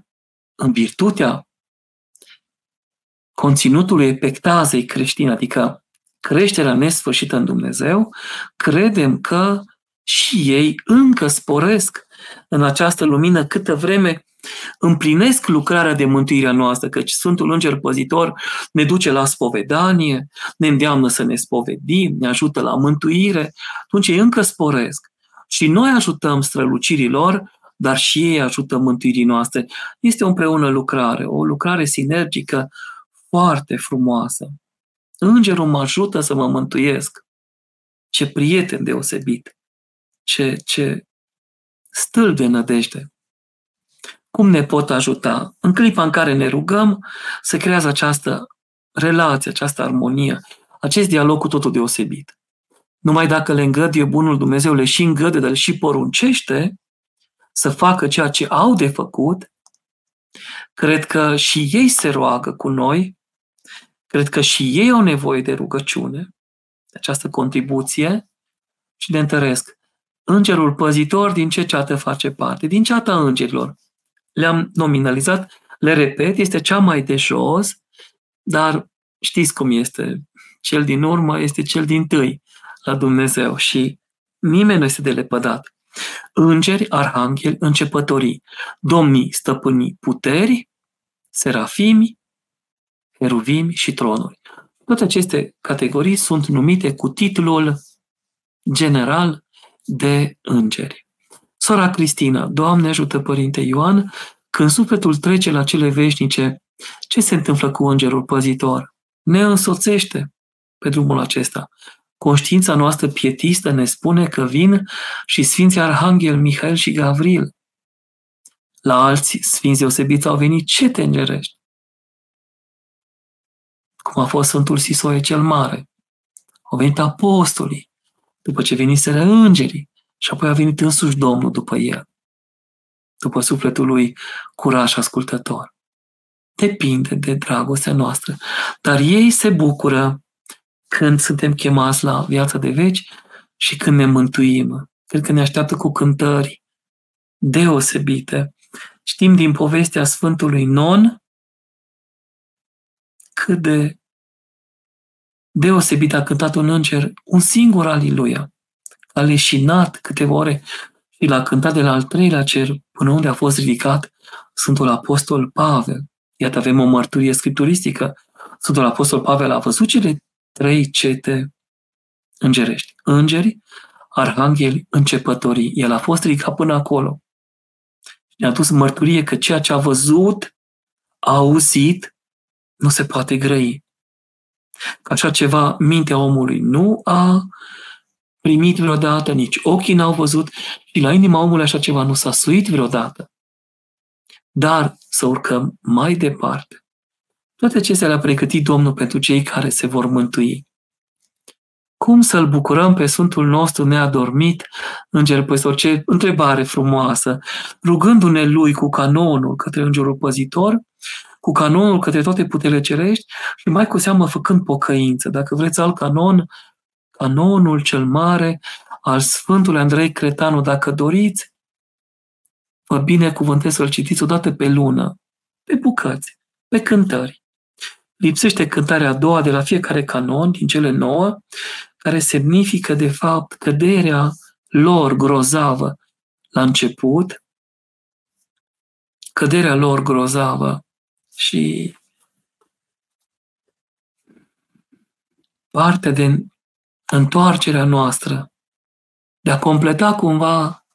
în virtutea conținutului epectazei creștine, adică creșterea nesfârșită în Dumnezeu, credem că și ei încă sporesc în această lumină câtă vreme împlinesc lucrarea de mântuire a noastră, căci Sfântul Înger Păzitor ne duce la spovedanie, ne îndeamnă să ne spovedim, ne ajută la mântuire, atunci ei încă sporesc. Și noi ajutăm strălucirii lor, dar și ei ajută mântuirii noastre. Este o împreună lucrare, o lucrare sinergică foarte frumoasă. Îngerul mă ajută să mă mântuiesc. Ce prieten deosebit! Ce, ce stâlp de nădejde! Cum ne pot ajuta? În clipa în care ne rugăm, se creează această relație, această armonie, acest dialog cu totul deosebit. Numai dacă le îngăduie Bunul Dumnezeu, le și îngăduie, dar le și poruncește să facă ceea ce au de făcut, cred că și ei se roagă cu noi Cred că și ei au nevoie de rugăciune, de această contribuție și de întăresc. Îngerul păzitor din ce ceată face parte? Din ceata îngerilor. Le-am nominalizat, le repet, este cea mai de jos, dar știți cum este. Cel din urmă este cel din tâi la Dumnezeu și nimeni nu este de lepădat. Îngeri, arhangheli, începătorii, domnii, stăpânii, puteri, serafimi, heruvimi și tronuri. Toate aceste categorii sunt numite cu titlul general de îngeri. Sora Cristina, Doamne ajută Părinte Ioan, când sufletul trece la cele veșnice, ce se întâmplă cu îngerul păzitor? Ne însoțește pe drumul acesta. Conștiința noastră pietistă ne spune că vin și Sfinții Arhanghel Mihail și Gavril. La alți sfinți deosebiți au venit ce te îngerești? Cum a fost Sfântul Sisoie cel Mare. Au venit apostolii, după ce veniseră îngerii și apoi a venit însuși Domnul după el, după sufletul lui curaj ascultător. Depinde de dragostea noastră, dar ei se bucură când suntem chemați la viața de veci și când ne mântuim. Cred că ne așteaptă cu cântări deosebite. Știm din povestea Sfântului Non cât de deosebit a cântat un înger, un singur aliluia. A leșinat câteva ore și l-a cântat de la al treilea cer până unde a fost ridicat Sfântul Apostol Pavel. Iată, avem o mărturie scripturistică. Sfântul Apostol Pavel a văzut cele trei cete îngerești. Îngeri, arhangheli, începătorii. El a fost ridicat până acolo. Ne-a dus mărturie că ceea ce a văzut, a auzit, nu se poate grăi. Că așa ceva mintea omului nu a primit vreodată, nici ochii n-au văzut și la inima omului așa ceva nu s-a suit vreodată. Dar să urcăm mai departe. Toate acestea le-a pregătit Domnul pentru cei care se vor mântui. Cum să-L bucurăm pe Sfântul nostru neadormit, Înger Păstor? Ce întrebare frumoasă! Rugându-ne Lui cu canonul către Îngerul Păzitor, cu canonul către toate puterile cerești și mai cu seamă făcând pocăință. Dacă vreți alt canon, canonul cel mare al Sfântului Andrei Cretanu, dacă doriți, vă binecuvântez să-l citiți odată pe lună, pe bucăți, pe cântări. Lipsește cântarea a doua de la fiecare canon din cele nouă, care semnifică, de fapt, căderea lor grozavă la început, căderea lor grozavă și partea de întoarcerea noastră, de a completa cumva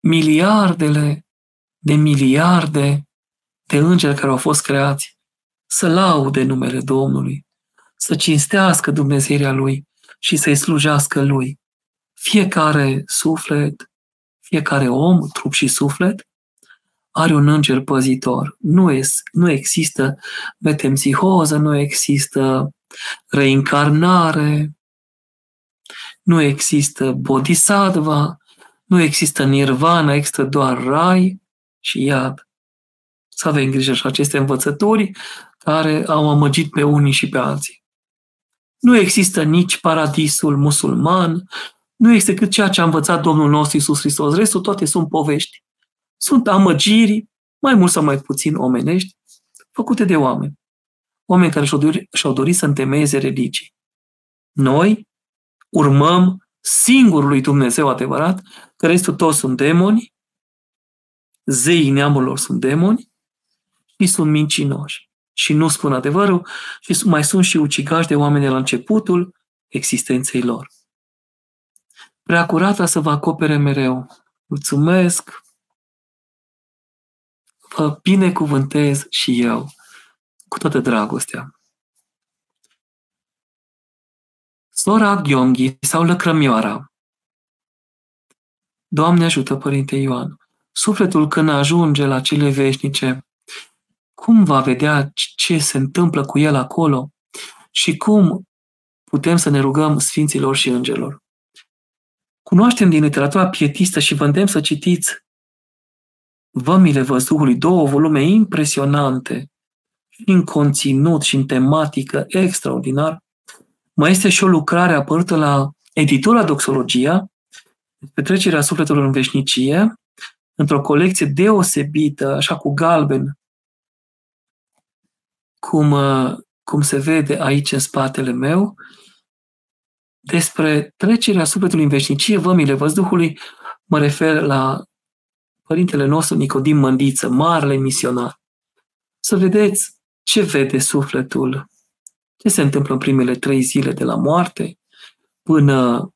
miliardele de miliarde de îngeri care au fost creați să laude numele Domnului, să cinstească Dumnezeirea Lui și să-i slujească Lui. Fiecare suflet, fiecare om, trup și suflet, are un înger păzitor. Nu, es, nu există metempsihoză, nu există reincarnare, nu există bodhisattva, nu există nirvana, există doar rai și iad. Să avem grijă și aceste învățături care au amăgit pe unii și pe alții. Nu există nici paradisul musulman, nu este cât ceea ce a învățat Domnul nostru Isus Hristos. Restul toate sunt povești. Sunt amăgiri, mai mult sau mai puțin omenești, făcute de oameni. Oameni care și-au dorit, și-au dorit să întemeieze religii. Noi urmăm singurului Dumnezeu adevărat, că restul toți sunt demoni, zeii neamurilor sunt demoni și sunt mincinoși și nu spun adevărul și mai sunt și ucigași de oameni de la începutul existenței lor. Prea curata să vă acopere mereu. Mulțumesc! Vă binecuvântez și eu cu toată dragostea. Sora Gheonghi sau Lăcrămioara. Doamne ajută, Părinte Ioan! Sufletul când ajunge la cele veșnice, cum va vedea ce se întâmplă cu el acolo și cum putem să ne rugăm Sfinților și Îngerilor. Cunoaștem din literatura pietistă și vă îndemn să citiți Vămile Văzduhului, două volume impresionante și în conținut și în tematică extraordinar. Mai este și o lucrare apărută la editura Doxologia, petrecerea sufletului în veșnicie, într-o colecție deosebită, așa cu galben, cum, uh, cum se vede aici în spatele meu, despre trecerea sufletului în veșnicie, vămile văzduhului, mă refer la părintele nostru Nicodim Mândiță, marele misionar. Să vedeți ce vede sufletul, ce se întâmplă în primele trei zile de la moarte, până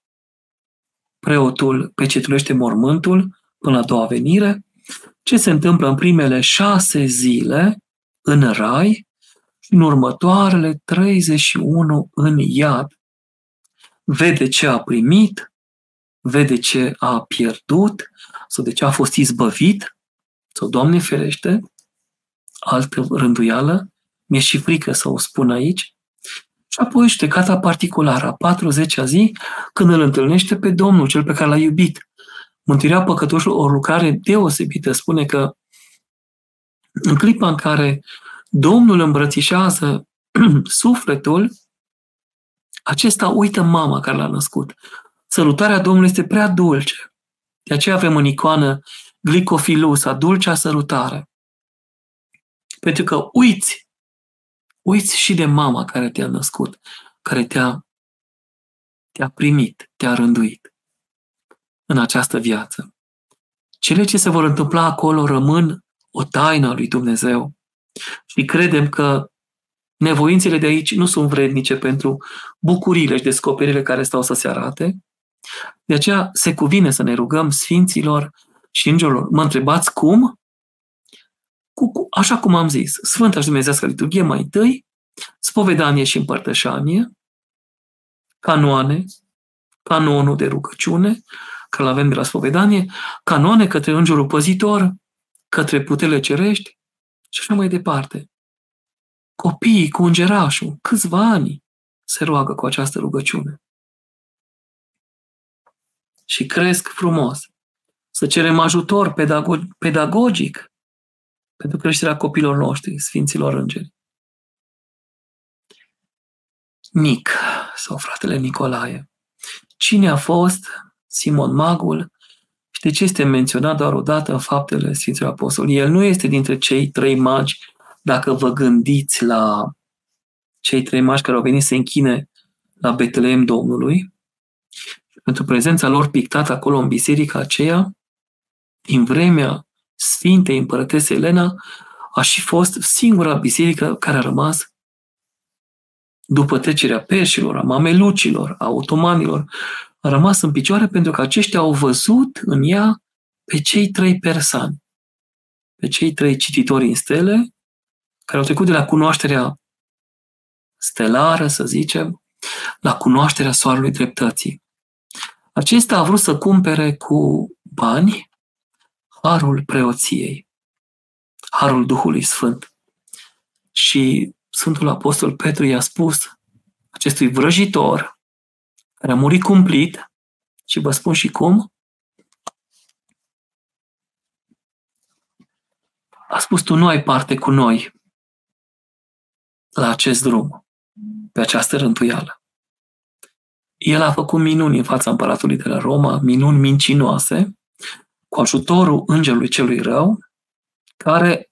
preotul pecetulește mormântul, până la doua venire, ce se întâmplă în primele șase zile în rai și în următoarele 31 în iad. Vede ce a primit, vede ce a pierdut sau de ce a fost izbăvit, sau Doamne ferește, altă rânduială, mi-e și frică să o spun aici, și apoi judecata particulară, a 40-a zi, când îl întâlnește pe Domnul, cel pe care l-a iubit. Mântuirea păcătoșului, o lucrare deosebită, spune că în clipa în care Domnul îmbrățișează sufletul, acesta uită mama care l-a născut. Sărutarea Domnului este prea dulce. De aceea avem în icoană glicofilusa, dulcea sărutare. Pentru că uiți, uiți și de mama care te-a născut, care te-a, te-a primit, te-a rânduit în această viață. Cele ce se vor întâmpla acolo rămân o taină a lui Dumnezeu. Și credem că nevoințele de aici nu sunt vrednice pentru bucuriile și descoperirile care stau să se arate. De aceea se cuvine să ne rugăm Sfinților și Îngerilor. Mă întrebați cum? Cu, cu, așa cum am zis, Sfânta și Dumnezească Liturghie mai întâi, spovedanie și împărtășanie, canoane, canonul de rugăciune, că avem de la spovedanie, canoane către Îngerul Păzitor, către puterile cerești și așa mai departe. Copiii cu îngerașul, câțiva ani, se roagă cu această rugăciune. Și cresc frumos. Să cerem ajutor pedagogic pentru creșterea copilor noștri, Sfinților Îngeri. Mic, sau fratele Nicolae. Cine a fost Simon Magul și de ce este menționat doar o dată în faptele Sfinților Apostoli? El nu este dintre cei trei magi, dacă vă gândiți la cei trei magi care au venit să închine la Betleem Domnului, pentru prezența lor pictată acolo în biserica aceea, din vremea Sfintei Împărătese Elena, a și fost singura biserică care a rămas după trecerea perșilor, a mamelucilor, a otomanilor, a rămas în picioare pentru că aceștia au văzut în ea pe cei trei persani, pe cei trei cititori în stele, care au trecut de la cunoașterea stelară, să zicem, la cunoașterea soarelui dreptății. Acesta a vrut să cumpere cu bani harul preoției, harul Duhului Sfânt. Și Sfântul Apostol Petru i-a spus acestui vrăjitor, care a murit cumplit, și vă spun și cum, a spus, tu nu ai parte cu noi la acest drum, pe această rântuială. El a făcut minuni în fața împăratului de la Roma, minuni mincinoase, cu ajutorul îngerului celui rău, care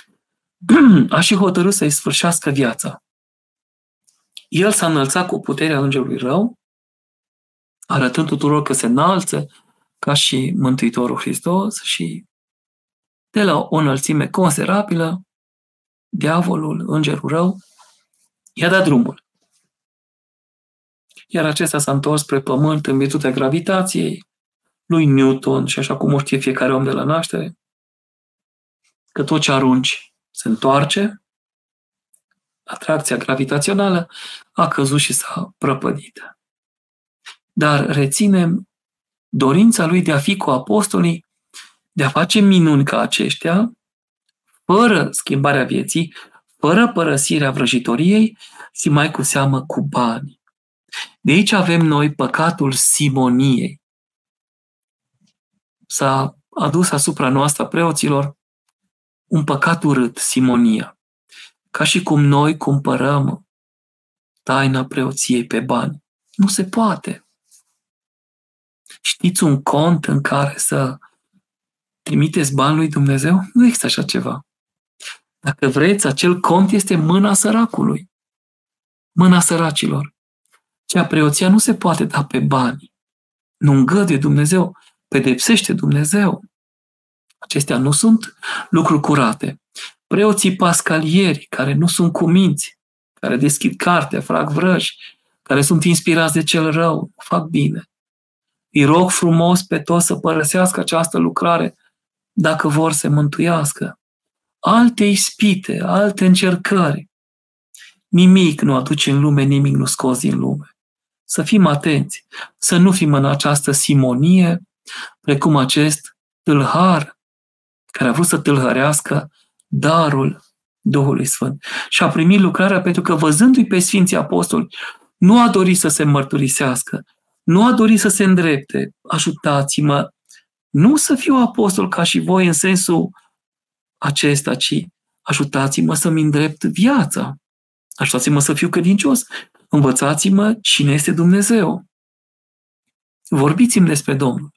a și hotărât să-i sfârșească viața. El s-a înălțat cu puterea îngerului rău, arătând tuturor că se înalță ca și Mântuitorul Hristos și de la o înălțime considerabilă, diavolul, îngerul rău, i-a dat drumul. Iar acesta s-a întors spre pământ în virtutea gravitației, lui Newton și așa cum o știe fiecare om de la naștere, că tot ce arunci se întoarce, atracția gravitațională a căzut și s-a prăpădit. Dar reținem dorința lui de a fi cu apostolii, de a face minuni ca aceștia, fără schimbarea vieții, fără părăsirea vrăjitoriei și mai cu seamă cu bani. De aici avem noi păcatul simoniei s-a adus asupra noastră preoților un păcat urât, simonia. ca și cum noi cumpărăm taina preoției pe bani. Nu se poate. Știți un cont în care să trimiteți bani lui Dumnezeu? Nu există așa ceva. Dacă vreți, acel cont este mâna săracului. Mâna săracilor. Cea preoția nu se poate da pe bani. Nu îngăduie Dumnezeu, pedepsește Dumnezeu. Acestea nu sunt lucruri curate. Preoții pascalieri, care nu sunt cuminți, care deschid carte, fac vrăji, care sunt inspirați de cel rău, fac bine. Îi rog frumos pe toți să părăsească această lucrare dacă vor să mântuiască. Alte ispite, alte încercări. Nimic nu aduce în lume, nimic nu scoți din lume. Să fim atenți, să nu fim în această simonie, precum acest tâlhar care a vrut să tâlhărească darul Duhului Sfânt. Și a primit lucrarea pentru că văzându-i pe Sfinții Apostoli, nu a dorit să se mărturisească, nu a dorit să se îndrepte. Ajutați-mă, nu să fiu apostol ca și voi în sensul acesta, ci ajutați-mă să-mi îndrept viața. Ajutați-mă să fiu credincios. Învățați-mă cine este Dumnezeu. Vorbiți-mi despre Domnul.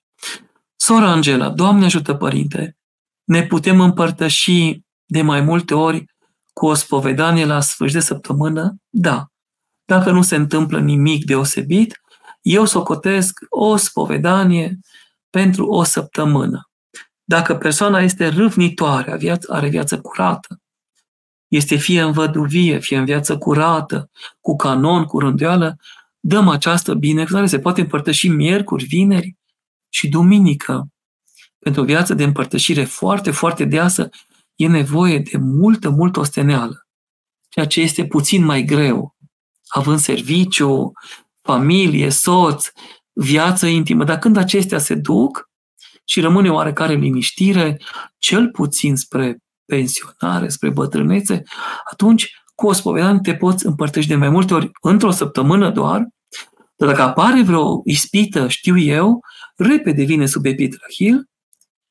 Sora Angela, Doamne ajută, Părinte, ne putem împărtăși de mai multe ori cu o spovedanie la sfârșit de săptămână? Da. Dacă nu se întâmplă nimic deosebit, eu socotesc o spovedanie pentru o săptămână. Dacă persoana este râvnitoare, are viață curată, este fie în văduvie, fie în viață curată, cu canon, cu rânduială, dăm această binecuvântare. Se poate împărtăși miercuri, vineri și duminică. Pentru o viață de împărtășire foarte, foarte deasă, e nevoie de multă, multă osteneală. Ceea ce este puțin mai greu, având serviciu, familie, soț, viață intimă. Dar când acestea se duc și rămâne oarecare liniștire, cel puțin spre pensionare, spre bătrânețe, atunci cu o spovedanie te poți împărtăși de mai multe ori într-o săptămână doar, dar dacă apare vreo ispită, știu eu, repede vine sub epitrahil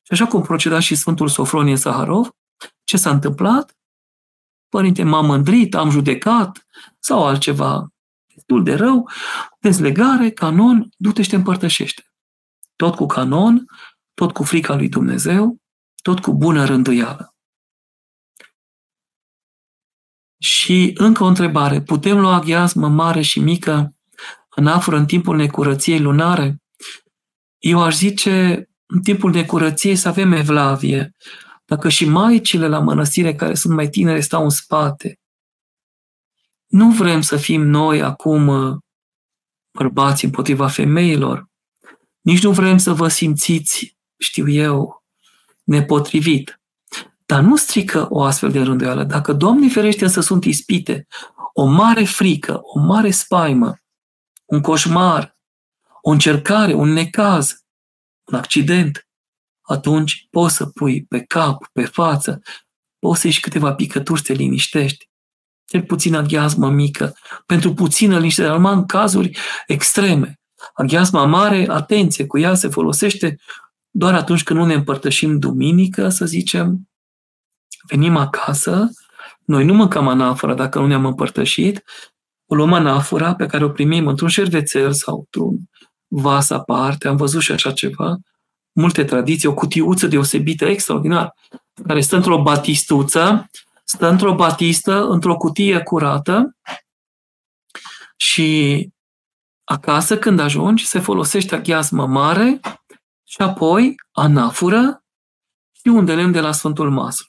și așa cum proceda și Sfântul Sofronie Saharov, ce s-a întâmplat? Părinte, m-am mândrit, am judecat sau altceva destul de rău, dezlegare, canon, du-te și te împărtășește. Tot cu canon, tot cu frica lui Dumnezeu, tot cu bună rânduială. Și încă o întrebare. Putem lua ghiazmă mare și mică anafură în timpul necurăției lunare? Eu aș zice, în timpul necurăției să avem evlavie. Dacă și maicile la mănăstire care sunt mai tinere stau în spate, nu vrem să fim noi acum uh, bărbați împotriva femeilor. Nici nu vrem să vă simțiți, știu eu, nepotrivit. Dar nu strică o astfel de rânduială. Dacă, Doamne ferește, să sunt ispite, o mare frică, o mare spaimă, un coșmar, o încercare, un necaz, un accident, atunci poți să pui pe cap, pe față, poți să ieși câteva picături să te liniștești. Cel puțin aghiazmă mică, pentru puțină liniște, dar numai în cazuri extreme. Aghiazma mare, atenție, cu ea se folosește doar atunci când nu ne împărtășim duminică, să zicem, venim acasă, noi nu mâncăm anafora dacă nu ne-am împărtășit, o luăm anafora pe care o primim într-un șervețel sau într-un vas aparte, am văzut și așa ceva, multe tradiții, o cutiuță deosebită, extraordinar, care stă într-o batistuță, stă într-o batistă, într-o cutie curată și acasă, când ajungi, se folosește aghiazmă mare și apoi anafură și un de lemn de la Sfântul Maslu.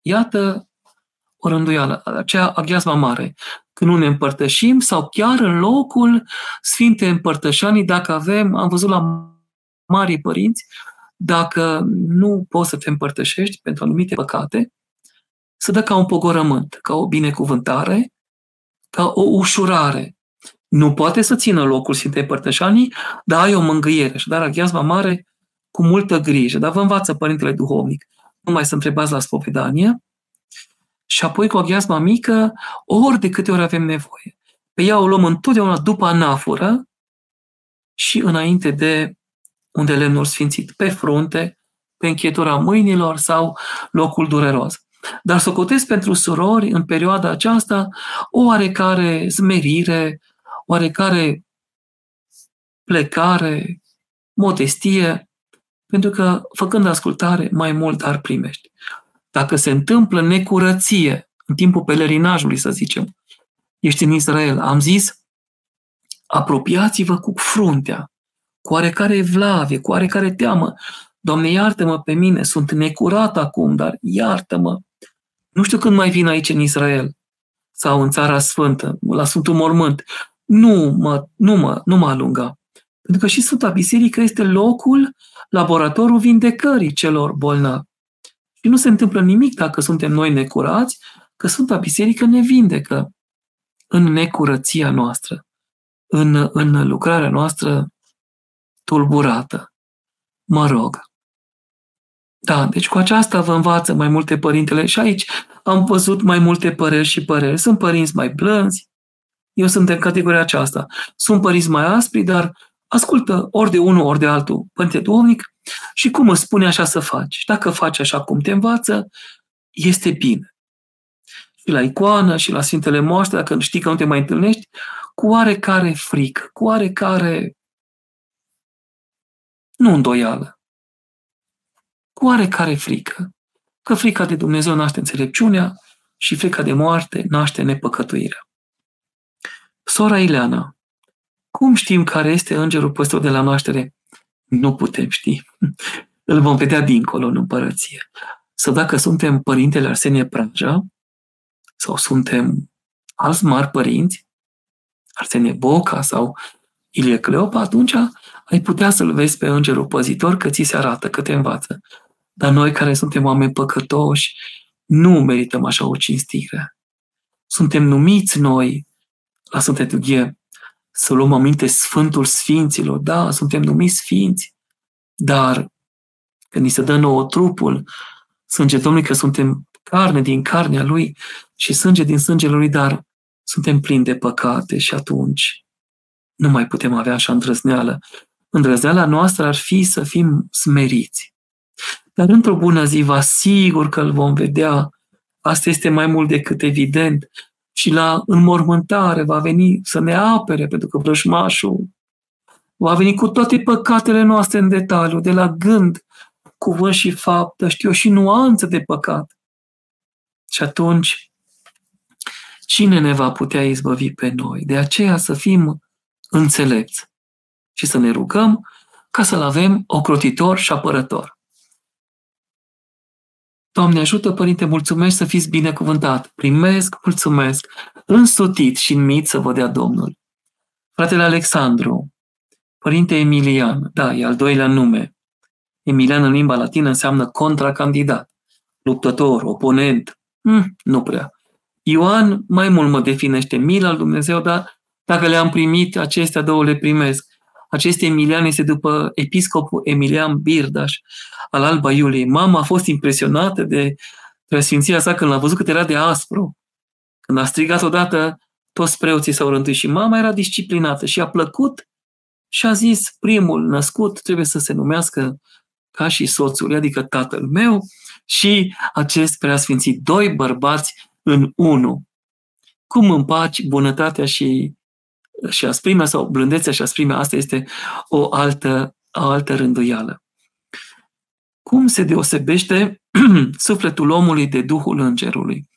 Iată o rânduială, aceea aghiazma mare. Când nu ne împărtășim sau chiar în locul Sfinte Împărtășanii, dacă avem, am văzut la marii părinți, dacă nu poți să te împărtășești pentru anumite păcate, să dă ca un pogorământ, ca o binecuvântare, ca o ușurare. Nu poate să țină locul Sfintei Părtășanii, dar ai o mângâiere. Și dar aghiazma mare cu multă grijă. Dar vă învață Părintele Duhovnic. Nu mai să întrebați la spovedanie. Și apoi cu aghiazma mică, ori de câte ori avem nevoie. Pe ea o luăm întotdeauna după anafură și înainte de unde lemnul sfințit, pe frunte, pe închetura mâinilor sau locul dureros. dar să cotez pentru surori în perioada aceasta o oarecare smerire, oarecare plecare, modestie, pentru că făcând ascultare mai mult dar primești. Dacă se întâmplă necurăție în timpul pelerinajului, să zicem, ești în Israel, am zis, apropiați-vă cu fruntea, cu oarecare evlavie, cu oarecare teamă. Doamne, iartă-mă pe mine, sunt necurat acum, dar iartă-mă. Nu știu când mai vin aici în Israel sau în Țara Sfântă, la Sfântul Mormânt. Nu mă, nu mă, nu mă alunga. Pentru că și Sfânta Biserică este locul, laboratorul vindecării celor bolnavi. Și nu se întâmplă nimic dacă suntem noi necurați, că Sfânta Biserică ne vindecă în necurăția noastră, în, în lucrarea noastră tulburată. Mă rog. Da, deci cu aceasta vă învață mai multe părintele și aici am văzut mai multe păreri și păreri. Sunt părinți mai blânzi, eu sunt în categoria aceasta. Sunt părinți mai aspri, dar ascultă ori de unul, ori de altul, Părinte Duhovnic, și cum îți spune așa să faci. Și dacă faci așa cum te învață, este bine. Și la icoană și la Sfintele Moaște, dacă știi că nu te mai întâlnești, cu oarecare frică, cu oarecare nu îndoială, cu oarecare frică. Că frica de Dumnezeu naște înțelepciunea și frica de moarte naște nepăcătuirea. Sora Ileana, cum știm care este îngerul păstor de la naștere? Nu putem ști. Îl vom vedea dincolo în împărăție. Sau dacă suntem părintele Arsenie Praja, sau suntem alți mari părinți, Arsenie Boca sau Ilie Cleopa, atunci ai putea să-l vezi pe îngerul păzitor că ți se arată, că te învață. Dar noi care suntem oameni păcătoși, nu merităm așa o cinstire. Suntem numiți noi la Sfânta Liturghie să luăm aminte Sfântul Sfinților. Da, suntem numiți Sfinți, dar când ni se dă nouă trupul, sânge Domnului că suntem carne din carnea Lui și sânge din sângele Lui, dar suntem plini de păcate și atunci nu mai putem avea așa îndrăzneală. Îndrăzneala noastră ar fi să fim smeriți. Dar într-o bună zi, vă asigur că îl vom vedea. Asta este mai mult decât evident și la înmormântare va veni să ne apere, pentru că vrăjmașul va veni cu toate păcatele noastre în detaliu, de la gând, cuvânt și faptă, știu eu, și nuanță de păcat. Și atunci, cine ne va putea izbăvi pe noi? De aceea să fim înțelepți și să ne rugăm ca să-L avem ocrotitor și apărător. Doamne ajută, Părinte, mulțumesc să fiți binecuvântat. Primesc, mulțumesc, însutit și mit să vă dea Domnul. Fratele Alexandru, Părinte Emilian, da, e al doilea nume. Emilian în limba latină înseamnă contracandidat, luptător, oponent. Mm, nu prea. Ioan mai mult mă definește mil al Dumnezeu, dar dacă le-am primit, acestea două le primesc. Acest Emilian este după episcopul Emilian Birdaș al Alba Iuliei. Mama a fost impresionată de preasfinția sa când l-a văzut cât era de aspru. Când a strigat odată, toți preoții s-au rânduit și mama era disciplinată și a plăcut și a zis, primul născut trebuie să se numească ca și soțul, adică tatăl meu și acest preasfințit, doi bărbați în unul. Cum împaci bunătatea și și asprimea sau blândețea și asprimea, asta este o altă, o altă rânduială. Cum se deosebește sufletul omului de Duhul Îngerului?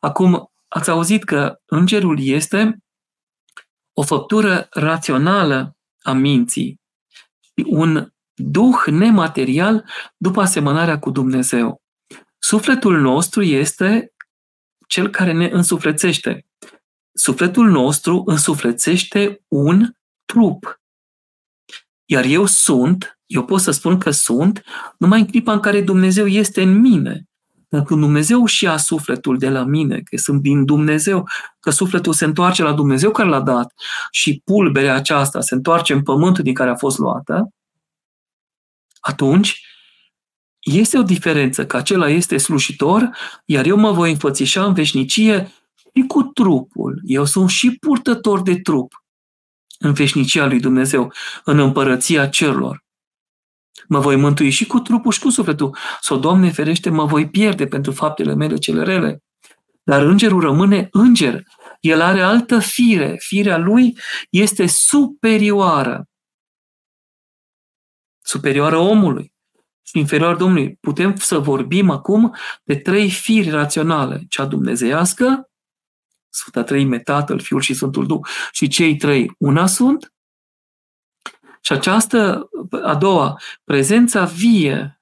Acum, ați auzit că Îngerul este o făptură rațională a minții, un duh nematerial după asemănarea cu Dumnezeu. Sufletul nostru este cel care ne însuflețește sufletul nostru însuflețește un trup. Iar eu sunt, eu pot să spun că sunt, numai în clipa în care Dumnezeu este în mine. Dacă Dumnezeu și ia sufletul de la mine, că sunt din Dumnezeu, că sufletul se întoarce la Dumnezeu care l-a dat și pulberea aceasta se întoarce în pământul din care a fost luată, atunci este o diferență, că acela este slujitor, iar eu mă voi înfățișa în veșnicie și cu trupul. Eu sunt și purtător de trup în veșnicia lui Dumnezeu, în împărăția cerurilor. Mă voi mântui și cu trupul și cu sufletul. Sau, Doamne ferește, mă voi pierde pentru faptele mele cele rele. Dar îngerul rămâne înger. El are altă fire. Firea lui este superioară. Superioară omului și inferior Domnului. Putem să vorbim acum de trei firi raționale. Cea dumnezeiască, Sfânta Trăime, Tatăl, Fiul și Sfântul Duh. Și cei trei una sunt. Și această, a doua, prezența vie,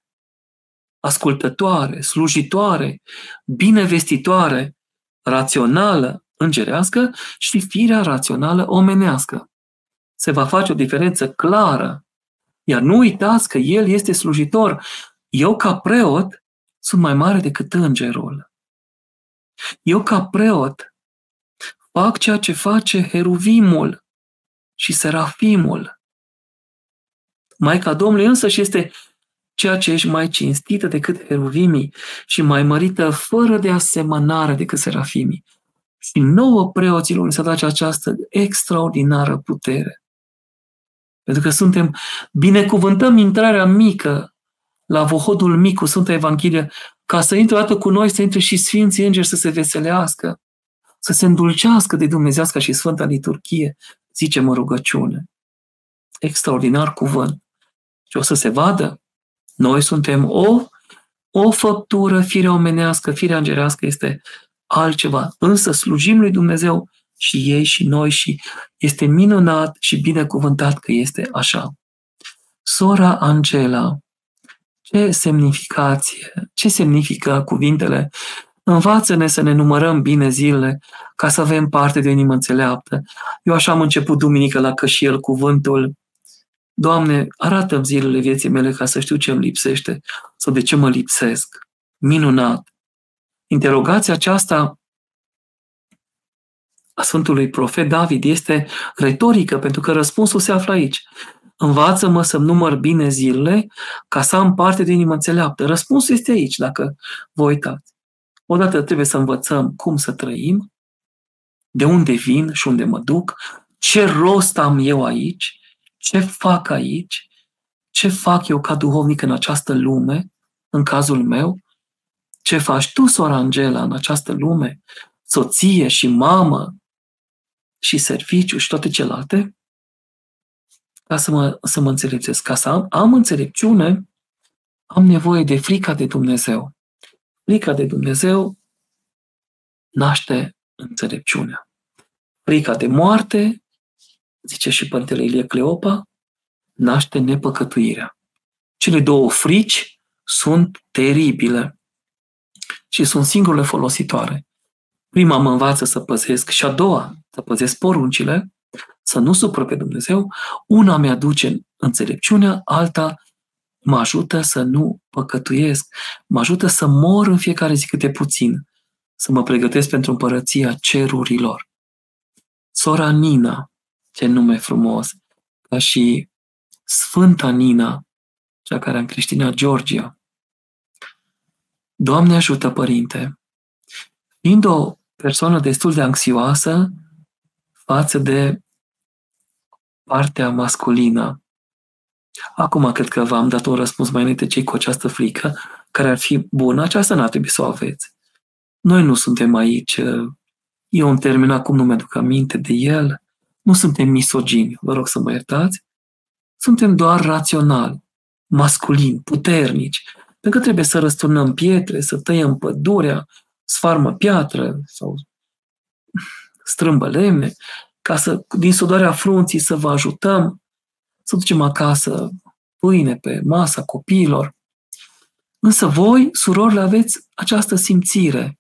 ascultătoare, slujitoare, binevestitoare, rațională, îngerească și firea rațională omenească. Se va face o diferență clară. Iar nu uitați că El este slujitor. Eu, ca preot, sunt mai mare decât îngerul. Eu, ca preot, fac ceea ce face heruvimul și serafimul. Maica Domnului însă și este ceea ce ești mai cinstită decât heruvimii și mai mărită fără de asemănare decât serafimii. Și nouă preoților să dace această extraordinară putere. Pentru că suntem, binecuvântăm intrarea mică la vohodul mic cu Sfânta Evanghelie, ca să intre odată cu noi, să intre și Sfinții Îngeri să se veselească, să se îndulcească de Dumnezească și Sfânta Liturghie, zice mă rugăciune. Extraordinar cuvânt. Și o să se vadă, noi suntem o, o făptură, firea omenească, firea îngerească este altceva. Însă slujim lui Dumnezeu și ei și noi și este minunat și binecuvântat că este așa. Sora Angela, ce semnificație, ce semnifică cuvintele Învață-ne să ne numărăm bine zilele ca să avem parte de o inimă înțeleaptă. Eu așa am început duminică la cășiel cuvântul. Doamne, arată-mi zilele vieții mele ca să știu ce îmi lipsește sau de ce mă lipsesc. Minunat! Interogația aceasta a Sfântului Profet David este retorică, pentru că răspunsul se află aici. Învață-mă să-mi număr bine zilele ca să am parte de inimă înțeleaptă. Răspunsul este aici, dacă vă uitați. Odată trebuie să învățăm cum să trăim, de unde vin și unde mă duc, ce rost am eu aici, ce fac aici, ce fac eu ca duhovnic în această lume, în cazul meu, ce faci tu, sora Angela, în această lume, soție și mamă și serviciu și toate celelalte, ca să mă, să mă înțelepțesc. Ca să am, am înțelepciune, am nevoie de frica de Dumnezeu. Frica de Dumnezeu naște înțelepciunea. Frica de moarte, zice și Părintele Ilie Cleopa, naște nepăcătuirea. Cele două frici sunt teribile și sunt singurele folositoare. Prima mă învață să păzesc și a doua să păzesc poruncile, să nu supăr pe Dumnezeu. Una mi-aduce înțelepciunea, alta mă ajută să nu păcătuiesc, mă ajută să mor în fiecare zi câte puțin, să mă pregătesc pentru împărăția cerurilor. Sora Nina, ce nume frumos, ca și Sfânta Nina, cea care a încreștinat Georgia. Doamne ajută, Părinte! Fiind o persoană destul de anxioasă față de partea masculină Acum cred că v-am dat un răspuns mai înainte cei cu această frică, care ar fi bună, aceasta n-ar trebui să o aveți. Noi nu suntem aici, e un termen, acum nu mi-aduc aminte de el, nu suntem misogini, vă rog să mă iertați, suntem doar raționali, masculini, puternici, pentru că trebuie să răsturnăm pietre, să tăiem pădurea, sfarmă piatră sau strâmbă lemne, ca să, din sudoarea frunții să vă ajutăm, să ducem acasă pâine pe masa copiilor. Însă voi, surorile, aveți această simțire.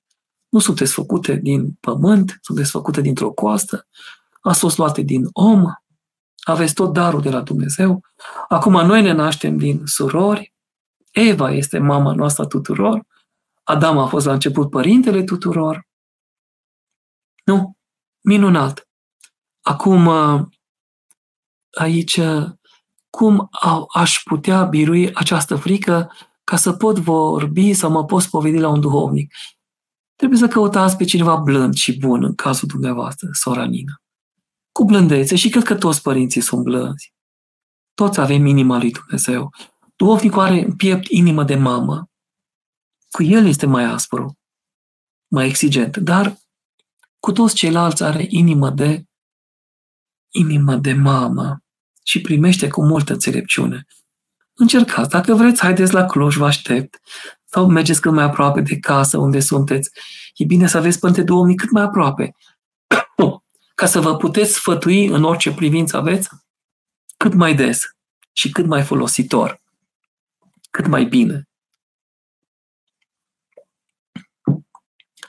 Nu sunteți făcute din pământ, sunteți făcute dintr-o coastă, ați fost luate din om, aveți tot darul de la Dumnezeu. Acum noi ne naștem din surori, Eva este mama noastră tuturor, Adam a fost la început părintele tuturor. Nu, minunat. Acum, aici cum aș putea birui această frică ca să pot vorbi sau mă pot spovedi la un duhovnic. Trebuie să căutați pe cineva blând și bun în cazul dumneavoastră, sora Nina. Cu blândețe și cred că toți părinții sunt blânzi. Toți avem inima lui Dumnezeu. Duhovnicul are în piept inimă de mamă. Cu el este mai aspru, mai exigent, dar cu toți ceilalți are inimă de inimă de mamă și primește cu multă înțelepciune. Încercați, dacă vreți, haideți la Cluj, vă aștept, sau mergeți cât mai aproape de casă unde sunteți. E bine să aveți Părinte Duhovnic cât mai aproape, ca să vă puteți sfătui în orice privință aveți, cât mai des și cât mai folositor, cât mai bine.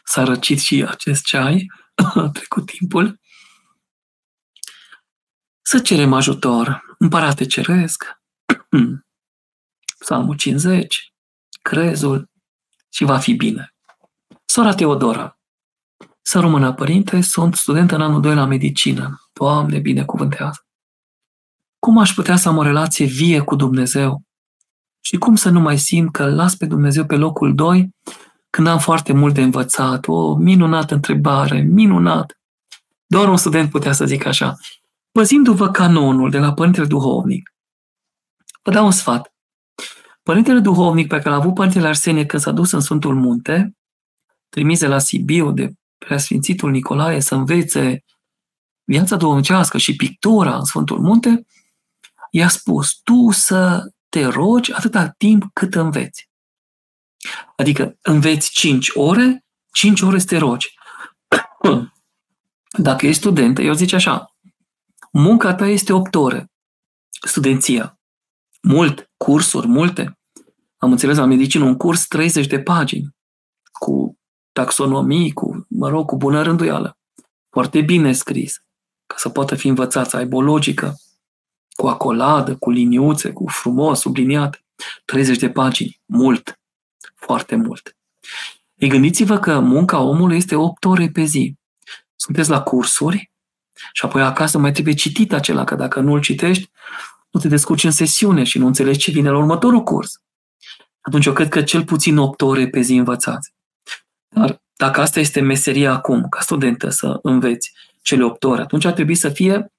S-a răcit și acest ceai, a trecut timpul. Să cerem ajutor. Împărate Ceresc, Psalmul 50, crezul și va fi bine. Sora Teodora, să rămână părinte, sunt student în anul 2 la medicină. Doamne, binecuvântează! Cum aș putea să am o relație vie cu Dumnezeu? Și cum să nu mai simt că las pe Dumnezeu pe locul 2 când am foarte mult de învățat? O minunată întrebare, minunat! Doar un student putea să zic așa. Păzindu-vă canonul de la Părintele Duhovnic, vă dau un sfat. Părintele Duhovnic pe care l-a avut Părintele Arsenie când s-a dus în Sfântul Munte, trimise la Sibiu de preasfințitul Nicolae să învețe viața duhovnicească și pictura în Sfântul Munte, i-a spus, tu să te rogi atâta timp cât înveți. Adică înveți 5 ore, 5 ore să te rogi. Dacă ești student, eu zice așa, munca ta este 8 ore, studenția. Mult, cursuri, multe. Am înțeles la medicină un curs 30 de pagini, cu taxonomii, cu, mă rog, cu bună rânduială. Foarte bine scris, ca să poată fi învățat, să aibă o logică, cu acoladă, cu liniuțe, cu frumos, subliniat. 30 de pagini, mult, foarte mult. Ei, gândiți-vă că munca omului este 8 ore pe zi. Sunteți la cursuri și apoi acasă mai trebuie citit acela, că dacă nu-l citești, nu te descurci în sesiune și nu înțelegi ce vine la următorul curs. Atunci eu cred că cel puțin 8 ore pe zi învățați. Dar dacă asta este meseria acum, ca studentă, să înveți cele 8 ore, atunci ar trebui să fie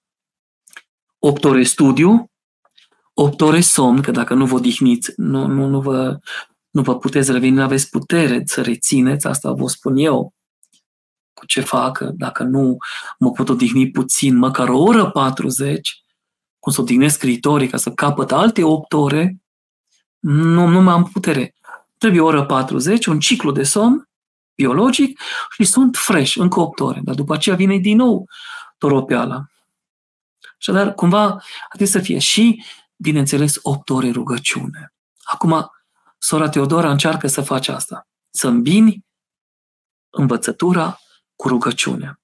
8 ore studiu, 8 ore somn, că dacă nu vă odihniți, nu, nu, nu, vă, nu vă puteți reveni, nu aveți putere să rețineți, asta vă spun eu, cu ce fac, dacă nu mă pot odihni puțin, măcar o oră 40, cum să odihnesc scriitorii ca să capăt alte 8 ore, nu, nu mai am putere. Trebuie o oră 40, un ciclu de somn biologic și sunt fresh, încă 8 ore. Dar după aceea vine din nou toropeala. Așadar, cumva, trebuie să fie și, bineînțeles, 8 ore rugăciune. Acum, sora Teodora încearcă să face asta. Să îmbini învățătura cu rugăciunea.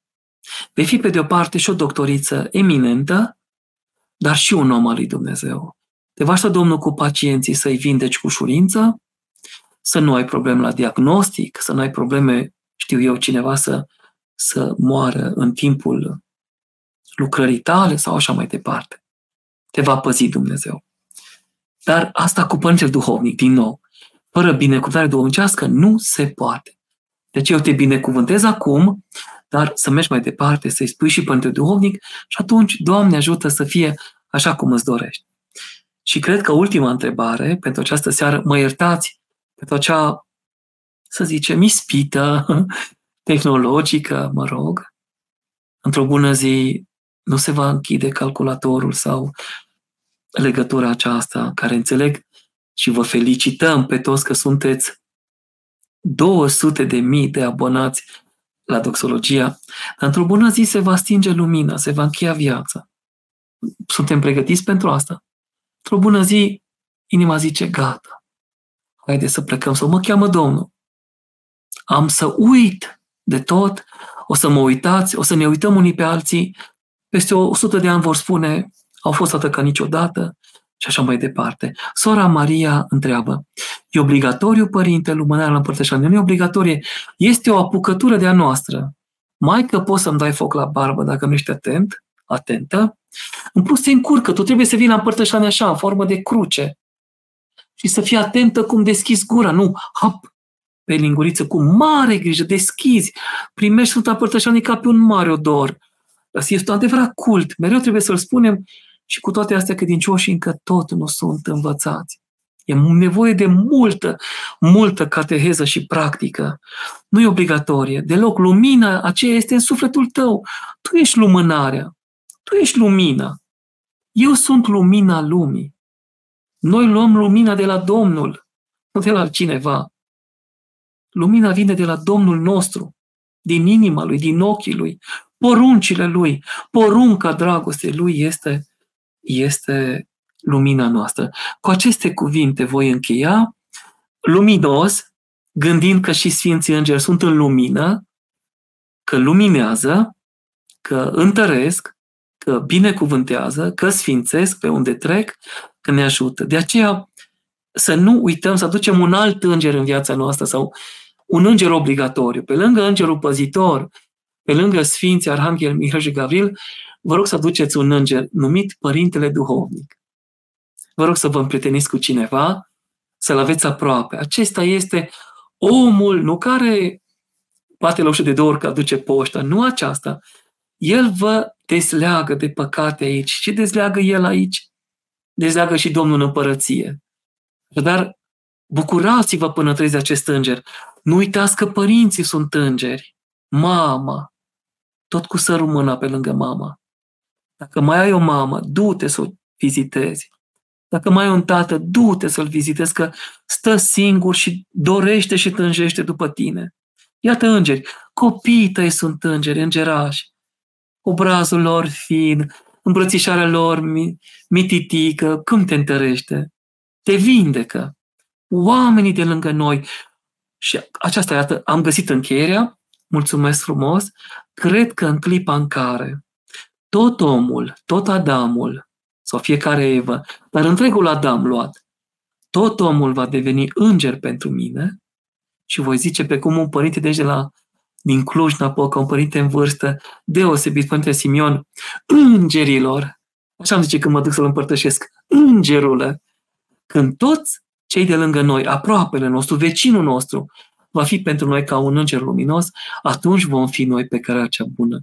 Vei fi, pe de o parte, și o doctoriță eminentă, dar și un om al lui Dumnezeu. Te va Domnul cu pacienții să-i vindeci cu ușurință, să nu ai probleme la diagnostic, să nu ai probleme, știu eu, cineva să, să moară în timpul lucrării tale sau așa mai departe. Te va păzi Dumnezeu. Dar asta cu părintele duhovnic, din nou, fără binecuvântare duhovnicească, nu se poate. Deci eu te binecuvântez acum, dar să mergi mai departe, să-i spui și părintele duhovnic și atunci, Doamne ajută să fie așa cum îți dorești. Și cred că ultima întrebare pentru această seară, mă iertați pentru acea, să zicem, ispită tehnologică, mă rog, într-o bună zi nu se va închide calculatorul sau legătura aceasta, care înțeleg și vă felicităm pe toți că sunteți 200 de mii de abonați la doxologia, dar într-o bună zi se va stinge lumina, se va încheia viața. Suntem pregătiți pentru asta. Într-o bună zi, inima zice, gata, haide să plecăm, sau mă cheamă Domnul. Am să uit de tot, o să mă uitați, o să ne uităm unii pe alții, peste o sută de ani vor spune, au fost atât ca niciodată și așa mai departe. Sora Maria întreabă, e obligatoriu, părinte, lumânarea la împărtășanie? Nu e obligatorie, este o apucătură de a noastră. Mai că poți să-mi dai foc la barbă dacă nu ești atent, atentă. În plus, te încurcă, tu trebuie să vii la împărtășanie așa, în formă de cruce și să fii atentă cum deschizi gura, nu, hop, pe linguriță, cu mare grijă, deschizi, primești Sfânta Părtășanie ca pe un mare odor. Dar este un adevărat cult, mereu trebuie să-l spunem și cu toate astea credincioșii încă tot nu sunt învățați. E nevoie de multă, multă cateheză și practică. Nu e obligatorie. Deloc. Lumina aceea este în sufletul tău. Tu ești lumânarea. Tu ești lumina. Eu sunt lumina lumii. Noi luăm lumina de la Domnul, nu de la cineva. Lumina vine de la Domnul nostru, din inima lui, din ochii lui, poruncile lui, porunca dragostei lui este, este lumina noastră. Cu aceste cuvinte voi încheia, luminos, gândind că și Sfinții Îngeri sunt în lumină, că luminează, că întăresc, că binecuvântează, că sfințesc pe unde trec, că ne ajută. De aceea să nu uităm să aducem un alt înger în viața noastră sau un înger obligatoriu. Pe lângă îngerul păzitor, pe lângă Sfinții Arhanghel Mihail și Gavril, vă rog să aduceți un înger numit Părintele Duhovnic. Vă rog să vă împrieteniți cu cineva, să-l aveți aproape. Acesta este omul, nu care poate la ușă de două ori că aduce poșta, nu aceasta. El vă dezleagă de păcate aici. Și dezleagă el aici? Dezleagă și Domnul în împărăție. Dar bucurați-vă până trezi acest înger. Nu uitați că părinții sunt îngeri. Mama. Tot cu sărul mâna pe lângă mama. Dacă mai ai o mamă, du-te să o vizitezi. Dacă mai ai un tată, du-te să-l vizitezi, că stă singur și dorește și tânjește după tine. Iată îngeri. Copiii tăi sunt îngeri, îngerași. Obrazul lor fin, îmbrățișarea lor mititică, cum te întărește? Te vindecă. Oamenii de lângă noi. Și aceasta, iată, am găsit încheierea, mulțumesc frumos, cred că în clipa în care tot omul, tot Adamul, sau fiecare Evă, dar întregul Adam luat, tot omul va deveni înger pentru mine și voi zice pe cum un părinte de la din Cluj-Napoca, un părinte în vârstă deosebit, Părinte Simion, îngerilor, așa îmi zice când mă duc să-l împărtășesc, îngerule, când toți cei de lângă noi, aproapele nostru, vecinul nostru, va fi pentru noi ca un înger luminos, atunci vom fi noi pe care cea bună.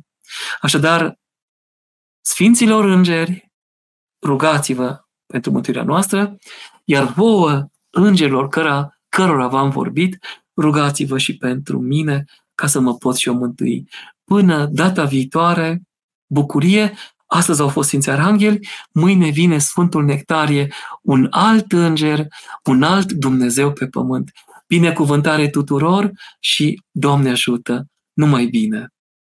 Așadar, Sfinților îngeri, rugați-vă pentru mântuirea noastră, iar vouă, îngerilor căra, cărora v-am vorbit, rugați-vă și pentru mine ca să mă pot și eu mântui. Până data viitoare, bucurie, astăzi au fost Sfinții Arhangheli, mâine vine Sfântul Nectarie, un alt înger, un alt Dumnezeu pe pământ. Binecuvântare tuturor și Doamne ajută! Numai bine!